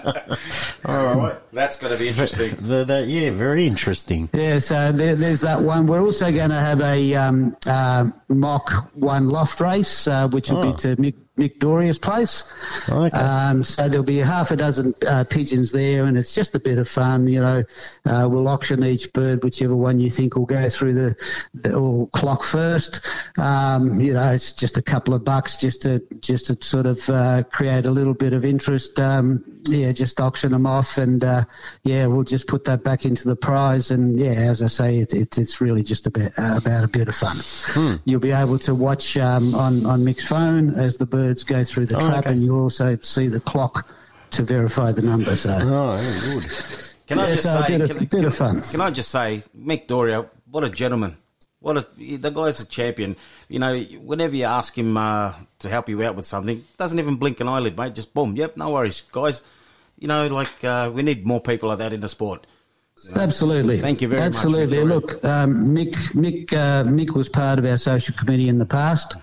All right. That's going to be interesting. The, the, yeah, very interesting. Yeah, so there, there's that one. We're also going to have a um, uh, mock one loft race, uh, which will Oh. be to Mick, Mick Doria's place. Okay. Um, so there'll be half a dozen uh, pigeons there, and it's just a bit of fun. You know, uh, we'll auction each bird, whichever one you think will go through the, the or clock first. Um, you know, it's just a couple of bucks just to just to sort of uh, create a little bit of interest. Um, yeah, just auction them off, and uh, yeah, we'll just put that back into the prize. And yeah, as I say, it, it, it's really just about uh, about a bit of fun. Hmm. You'll be able to watch um, on on Mick's phone as the birds go through the Oh, trap, okay. and you'll also see the clock to verify the number. So. Oh, good. Can I just so a say, bit of- can, I- bit of fun. Can I just say, Mick Doria, what a gentleman. What a the guy's a champion. You know, whenever you ask him uh, to help you out with something, doesn't even blink an eyelid, mate. Just boom. Yep, no worries, guys. You know, like uh, we need more people like that in the sport. Absolutely. Thank you very much, Absolutely. Look, um, Mick, Mick, uh, Mick was part of our social committee in the past.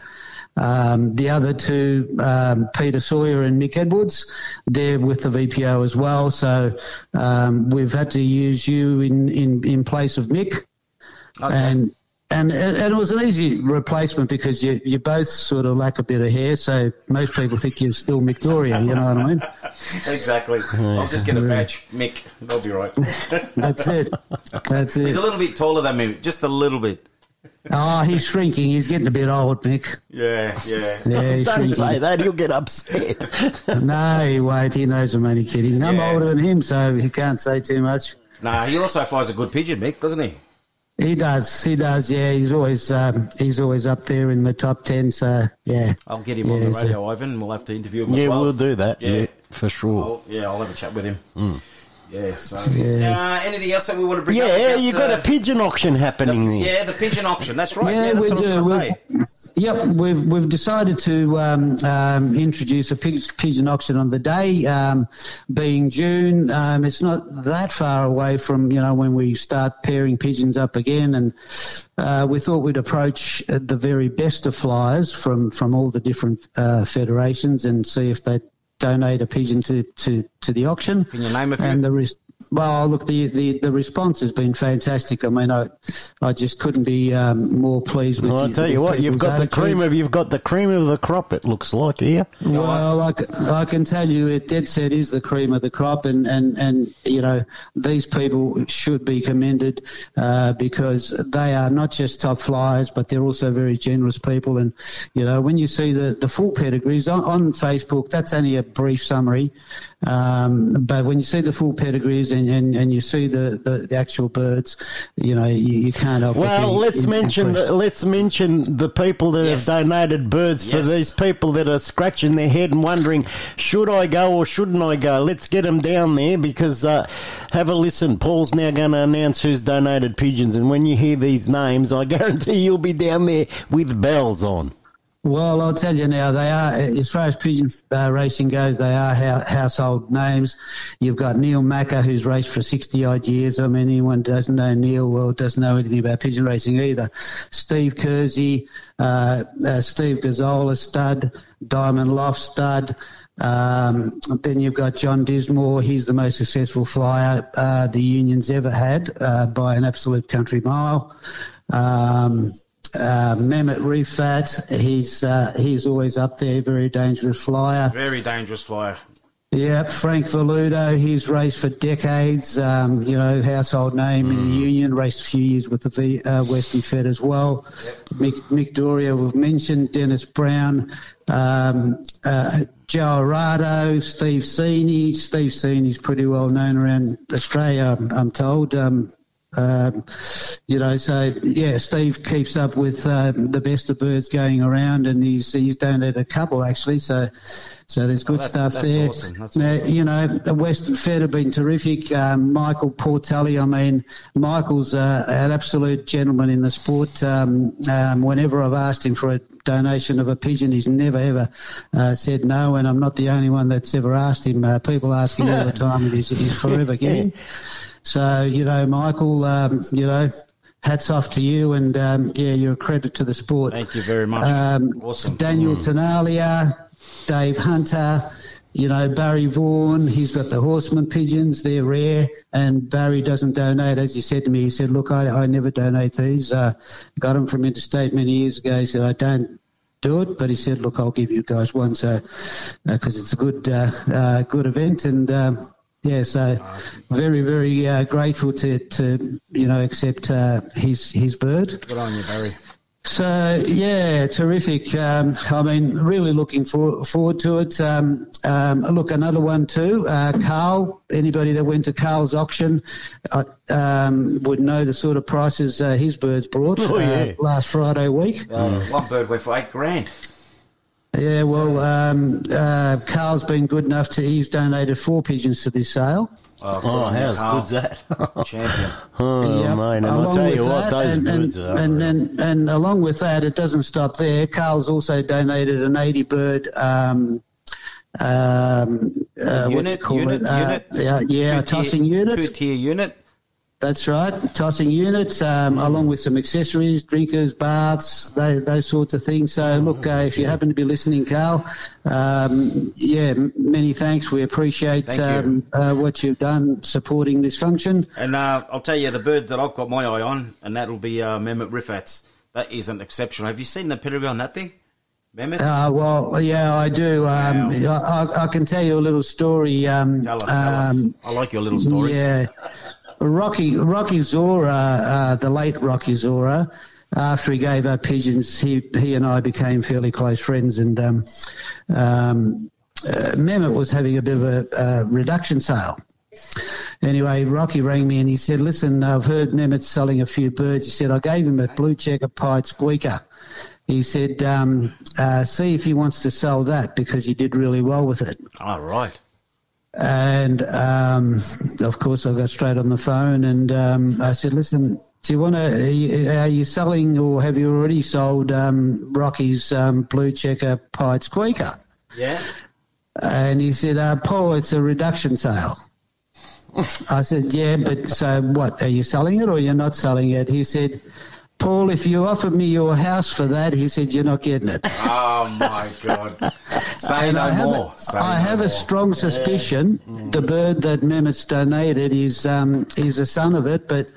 Um, the other two, um, Peter Sawyer and Mick Edwards, they're with the VPO as well. So um, we've had to use you in, in, in place of Mick. And and and it was an easy replacement because you you both sort of lack a bit of hair, so most people think you're still Mick Doria. You know what I mean? exactly. I'll just get a badge, Mick. That'll be right. That's it. That's it. He's a little bit taller than me, just a little bit. Oh, he's shrinking. He's getting a bit old, Mick. Yeah, yeah. Yeah, he's Don't shrinking. say that, he'll get upset. No, he won't. He knows I'm only kidding. I'm Yeah. older than him, so he can't say too much. Nah, he also flies a good pigeon, Mick, doesn't he? He does. He does. Yeah, he's always um, he's always up there in the top ten. So yeah, I'll get him on Yeah, the so- radio, Ivan. We'll have to interview him yeah, as well. we'll do that. Yeah. Yeah, for sure. I'll, yeah, I'll have a chat with him. Mm. Yeah, so Yeah. Uh, anything else that we want to bring up? Yeah, about, you got a pigeon auction happening there. Yeah, the pigeon auction. That's right. Yeah, Yeah, that's we what I do. was going to We've- say. Yep, we've we've decided to um, um, introduce a pigeon auction on the day, um, being June. Um, it's not that far away from you know when we start pairing pigeons up again, and uh, we thought we'd approach uh, the very best of flyers from from all the different uh, federations and see if they donate a pigeon to to, to the auction. Can you name a few? And the res- well, look, the, the, the response has been fantastic. I mean, I I just couldn't be um, more pleased with. Well, I tell you what, you've got the cream of you've got the cream of the crop. It looks like here. Well, i can tell you, it dead set is the cream of the crop, and, and, and you know these people should be commended uh, because they are not just top flyers, but they're also very generous people. And you know when you see the, the full pedigrees on, on Facebook, that's only a brief summary, um, but when you see the full pedigrees and, and, and you see the, the, the actual birds, you know you, you can't help. but Well, be let's mention the, let's mention the people that Yes. have donated birds for these people that are scratching their head and wondering, should I go or shouldn't I go? Let's get them down there because uh, have a listen. Paul's now going to announce who's donated pigeons, and when you hear these names, I guarantee you'll be down there with bells on. Well, I'll tell you now, they are, as far as pigeon uh, racing goes, they are hou- household names. You've got Neil Macker, who's raced for 60 odd years. I mean, anyone doesn't know Neil, well, doesn't know anything about pigeon racing either. Steve Kersey, uh, uh, Steve Gazzola stud, Diamond Loft stud. Um, then you've got John Dismore. He's the most successful flyer uh, the union's ever had uh, by an absolute country mile. Um, uh, Mehmet Rifat, he's uh, he's always up there, very dangerous flyer. Very dangerous flyer. Yeah, Frank Valudo, he's raced for decades. Um, you know, household name in the union. Raced a few years with the v, uh, Western Fed as well. Mick, Mick Doria, we've mentioned Dennis Brown, um, uh, Joe Arado, Steve Seeney. Steve Seeney's pretty well known around Australia, I'm, I'm told. Um, um, you know, so yeah, Steve keeps up with um, the best of birds going around, and he's he's donated a couple actually. So, so there's good that- stuff that's there. awesome, that's now, awesome. you know, the Western Fed have been terrific. Um, Michael Portelli, I mean, Michael's uh, an absolute gentleman in the sport. Um, um, whenever I've asked him for a donation of a pigeon, he's never ever uh, said no, and I'm not the only one that's ever asked him. Uh, people ask him all the time, and he's, he's forever giving. So, you know, Michael, um, you know, hats off to you, and um, yeah, you're a credit to the sport. Thank you very much. Um, awesome. Daniel Mm. Tenalia, Dave Hunter, you know, Barry Vaughan, he's got the horseman pigeons, they're rare, and Barry doesn't donate. As he said to me, he said, Look, I, I never donate these. Uh, got them from Interstate many years ago. He said, I don't do it, but he said, Look, I'll give you guys one, so because it's a good, uh, uh, good event, and um, yeah, so very, very uh, grateful to, to you know accept uh, his his bird. Good on you, Barry. So yeah, terrific. Um, I mean, really looking for, forward to it. Um, um, look, another one too. Uh, Carl. Anybody that went to Carl's auction uh, um, would know the sort of prices uh, his birds brought Oh, yeah. uh, last Friday week. Uh, One bird went for eight grand. Yeah, well, um, uh, Carl's been good enough to. He's donated four pigeons to this sale. Oh, good Oh, how's Carl. good's that? Champion. Oh, Yep. mate, and I'll Along tell with you what, that, those and, birds and, are. and, and, and along with that, it doesn't stop there. Carl's also donated an 80 bird um, um, uh, what do you unit, call unit, it? Uh, yeah, yeah, a Two-tier- tossing unit. Two-tier unit. That's right, tossing units, um, along with some accessories, drinkers, baths, those, those sorts of things. So, look, uh, if you happen to be listening, Carl, um, yeah, many thanks. We appreciate Thank you. um, uh, what you've done supporting this function. And uh, I'll tell you, the bird that I've got my eye on, and that'll be uh, Mehmet Rifats. That is an exceptional. Have you seen the pedigree on that thing? Uh, well, yeah, I do. Um, I, I, I can tell you a little story. Um, tell us, tell us. um, I like your little stories. Yeah, Rocky Rocky Zora, uh, the late Rocky Zora. After he gave up pigeons, he he and I became fairly close friends, and um, um, uh, Mehmet was having a bit of a, uh reduction sale. Anyway, Rocky rang me and he said, "Listen, I've heard Mehmet's selling a few birds." He said, "I gave him a blue checker pied squeaker." He said, um, uh, "See if he wants to sell that because he did really well with it." All right. And um, of course, I got straight on the phone and um, I said, "Listen, do you want to? Are you, selling or have you already sold um, Rocky's um, blue checker pied squeaker?" Yeah. And he said, uh, "Paul, it's a reduction sale." I said, "Yeah, but so what? Are you selling it or you're not selling it?" He said. Paul, if you offered me your house for that, he said, you're not getting it. Oh, my God. Say And no I have, more. Say I no have more. a strong suspicion the bird that Mehmet's donated is um, is a son of it, but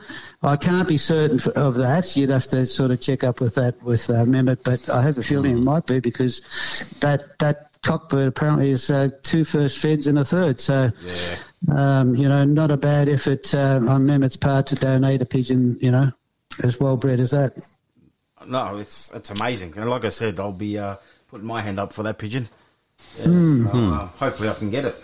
I can't be certain of that. You'd have to sort of check up with that with uh, Mehmet, but I have a feeling it might be because that that cockbird apparently is uh, two first feds and a third. So, um, you know, not a bad effort uh, on Mehmet's part to donate a pigeon, you know, as well bred as that. No, it's it's amazing. And like I said, I'll be uh, putting my hand up for that pigeon. Yeah, Mm. so, uh, hopefully I can get it.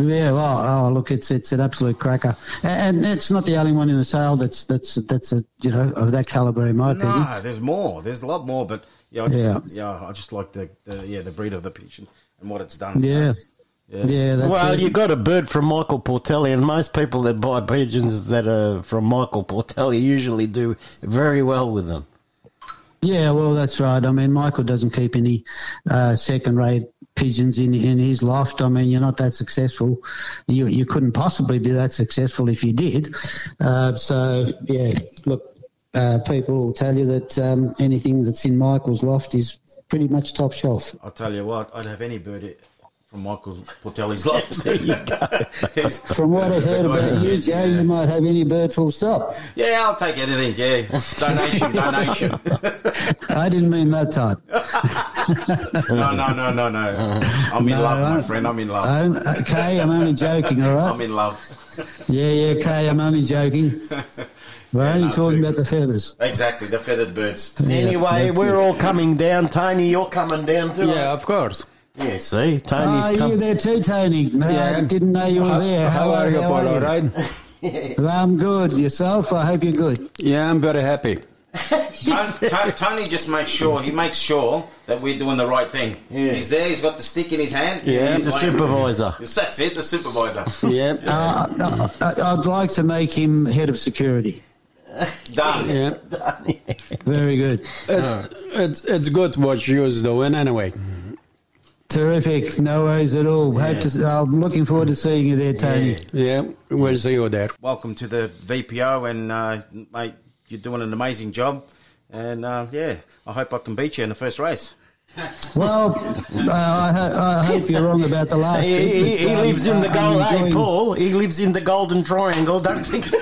Yeah, well, oh, look, it's it's an absolute cracker, and it's not the only one in the sale that's that's that's a you know of that caliber in my opinion. No, there's more. There's a lot more, but yeah, I just yeah, Yeah. I just like the, the yeah the breed of the pigeon and what it's done. Yeah, Yeah. yeah. That's well, it. you got a bird from Michael Portelli, and most people that buy pigeons that are from Michael Portelli usually do very well with them. Yeah, well, that's right. I mean, Michael doesn't keep any uh, second-rate pigeons in in his loft. I mean, you're not that successful. You you couldn't possibly be that successful if you did. Uh, so yeah, look, uh, people will tell you that um, anything that's in Michael's loft is pretty much top shelf. I'll tell you what, I'd have any bird from Michael Portelli's loft. There you go. From what I've heard about you, Joe, you might have any bird full stop. Yeah, I'll take anything. Yeah, donation, donation. I didn't mean that type. no, no, no, no, no. I'm in No, love, my I'm- friend. I'm in love. I'm, okay, uh, I'm only joking, all right? I'm in love. Yeah, yeah, Kay, I'm only joking. We're only no, talking too. about the feathers. Exactly, the feathered birds. Anyway, we're it. all coming down. Tony, you're coming down too. Yeah, of course. Yeah, see, Oh, Tony's ah, you come. there too, Tony? No, I didn't know you were How- there. How, are you, how Paul? All right? I'm good. Yourself? I hope you're good. Yeah, I'm very happy. Tony, Tony- Tony just makes sure he makes sure that we're doing the right thing. He's there. He's got the stick in his hand. Yeah. He's the like- supervisor. That's it, the supervisor. Yeah. Uh, I- I'd like to make him head of security. Done. Yeah. Very good. It's, it's, it's good what you're doing anyway. Terrific. No worries at all. Hope to, I'm looking forward to seeing you there, Tony. Yeah, we'll see you there. Welcome to the VPO, and uh, mate, you're doing an amazing job. And uh, yeah, I hope I can beat you in the first race. Well, uh, I, I hope you're wrong about the last He, bit. but, he um, lives in the gold. I'm Hey, Paul. He lives in the Golden Triangle. Don't think.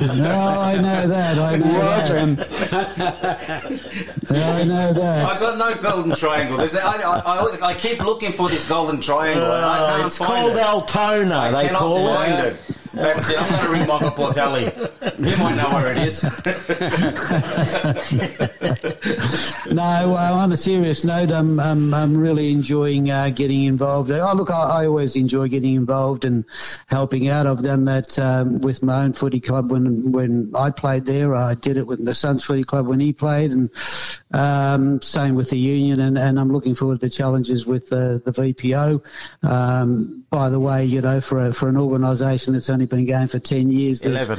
No, I know that. I know Watch that. him. I know that. I've got no golden triangle. There's, I, I, I, I keep looking for this golden triangle. and I can't Uh, it's find called it. Altona. I they cannot call find it. That's it. I'm going to ring Michael Portelli. He might know where it is. No, on a serious note, I'm I'm, I'm really enjoying uh, getting involved. Oh, look, I, I always enjoy getting involved and helping out. I've done that um, with my own footy club when when I played there. I did it with the Suns Footy Club when he played, and um, same with the union. And, and I'm looking forward to the challenges with the the VPO. Um, by the way, you know, for a, for an organisation that's only been going for ten years, Eleven.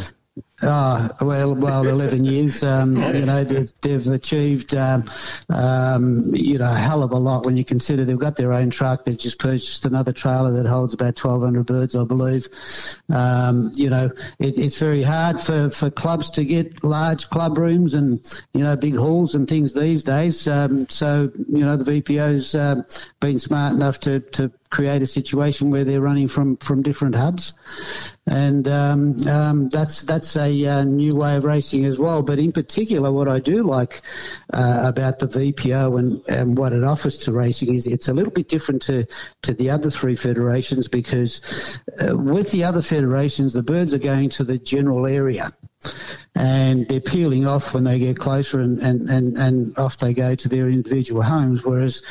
Oh, well, well, 11 years. Um, you know, they've, they've achieved, um, um, you know, a hell of a lot when you consider they've got their own truck. They've just purchased another trailer that holds about 1,200 birds, I believe. Um, you know, it, it's very hard for, for clubs to get large club rooms and, you know, big halls and things these days. Um, so, you know, the VPO's um, been smart enough to, to create a situation where they're running from, from different hubs. And um, um, that's that's a uh, new way of racing as well. But in particular, what I do like uh, about the VPO and, and what it offers to racing is it's a little bit different to, to the other three federations because uh, with the other federations, the birds are going to the general area and they're peeling off when they get closer and, and, and, and off they go to their individual homes, whereas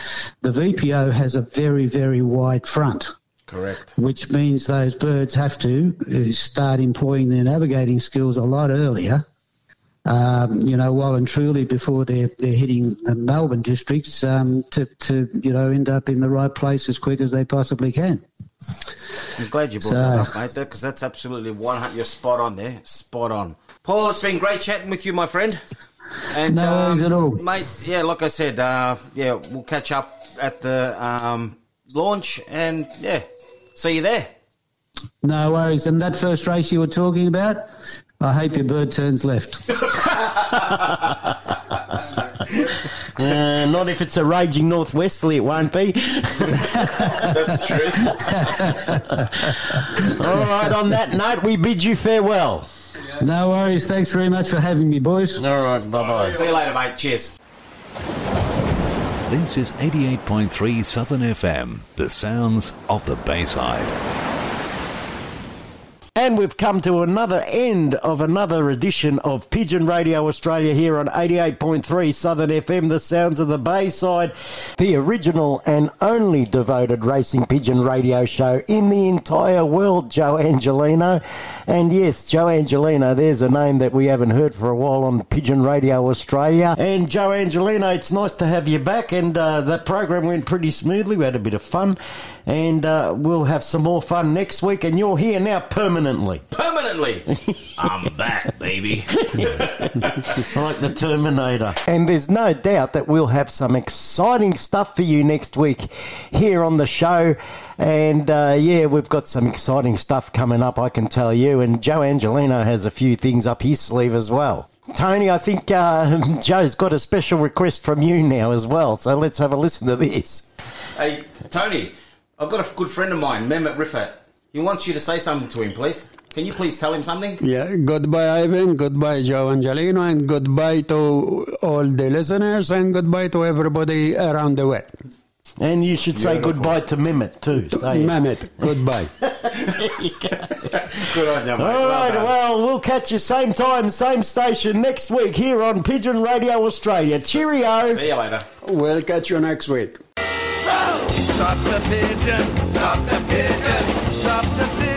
the VPO has a very, very wide front Correct. which means those birds have to uh, start employing their navigating skills a lot earlier. Um, you know, well and truly before they're they're hitting the Melbourne districts um, to to you know end up in the right place as quick as they possibly can. I'm glad you brought So- that up, mate, because that's absolutely one. hun- You're spot on there. Spot on. Paul, it's been great chatting with you, my friend. And, No worries um, at all. mate. Yeah, like I said, uh, yeah, we'll catch up at the um, launch, and yeah, see you there. No worries. And that first race you were talking about, I hope your bird turns left. Uh, not if it's a raging northwesterly, it won't be. That's true. All right, on that note, we bid you farewell. No worries. Thanks very much for having me, boys. All right, bye bye. See you later, mate. Cheers. This is 88.3 Southern FM, the sounds of the Bayside. And we've come to another end of another edition of Pigeon Radio Australia here on 88.3 Southern FM, the sounds of the Bayside, the original and only devoted racing pigeon radio show in the entire world, Joe Angelino. And yes, Joe Angelino, there's a name that we haven't heard for a while on Pigeon Radio Australia. And Joe Angelino, it's nice to have you back. And uh, that program went pretty smoothly. We had a bit of fun. And uh, we'll have some more fun next week, and you're here now permanently. Permanently. I'm back, baby. like the Terminator. And there's no doubt that we'll have some exciting stuff for you next week here on the show. And uh, yeah, we've got some exciting stuff coming up, I can tell you. And Joe Angelino has a few things up his sleeve as well. Tony, I think uh, Joe's got a special request from you now as well. So let's have a listen to this. Hey, Tony, I've got a good friend of mine, Mehmet Riffat. He wants you to say something to him, please. Can you please tell him something? Yeah, goodbye, Ivan. Goodbye, Joe Angelino. And goodbye to all the listeners. And goodbye to everybody around the world. And you should say Beautiful. goodbye to Mehmet too. Say it. Mehmet, goodbye. Good on you, mate. All right, done. well, we'll catch you same time, same station next week here on Pigeon Radio Australia. Cheerio. See you later. We'll catch you next week. Stop the pigeon, stop the pigeon,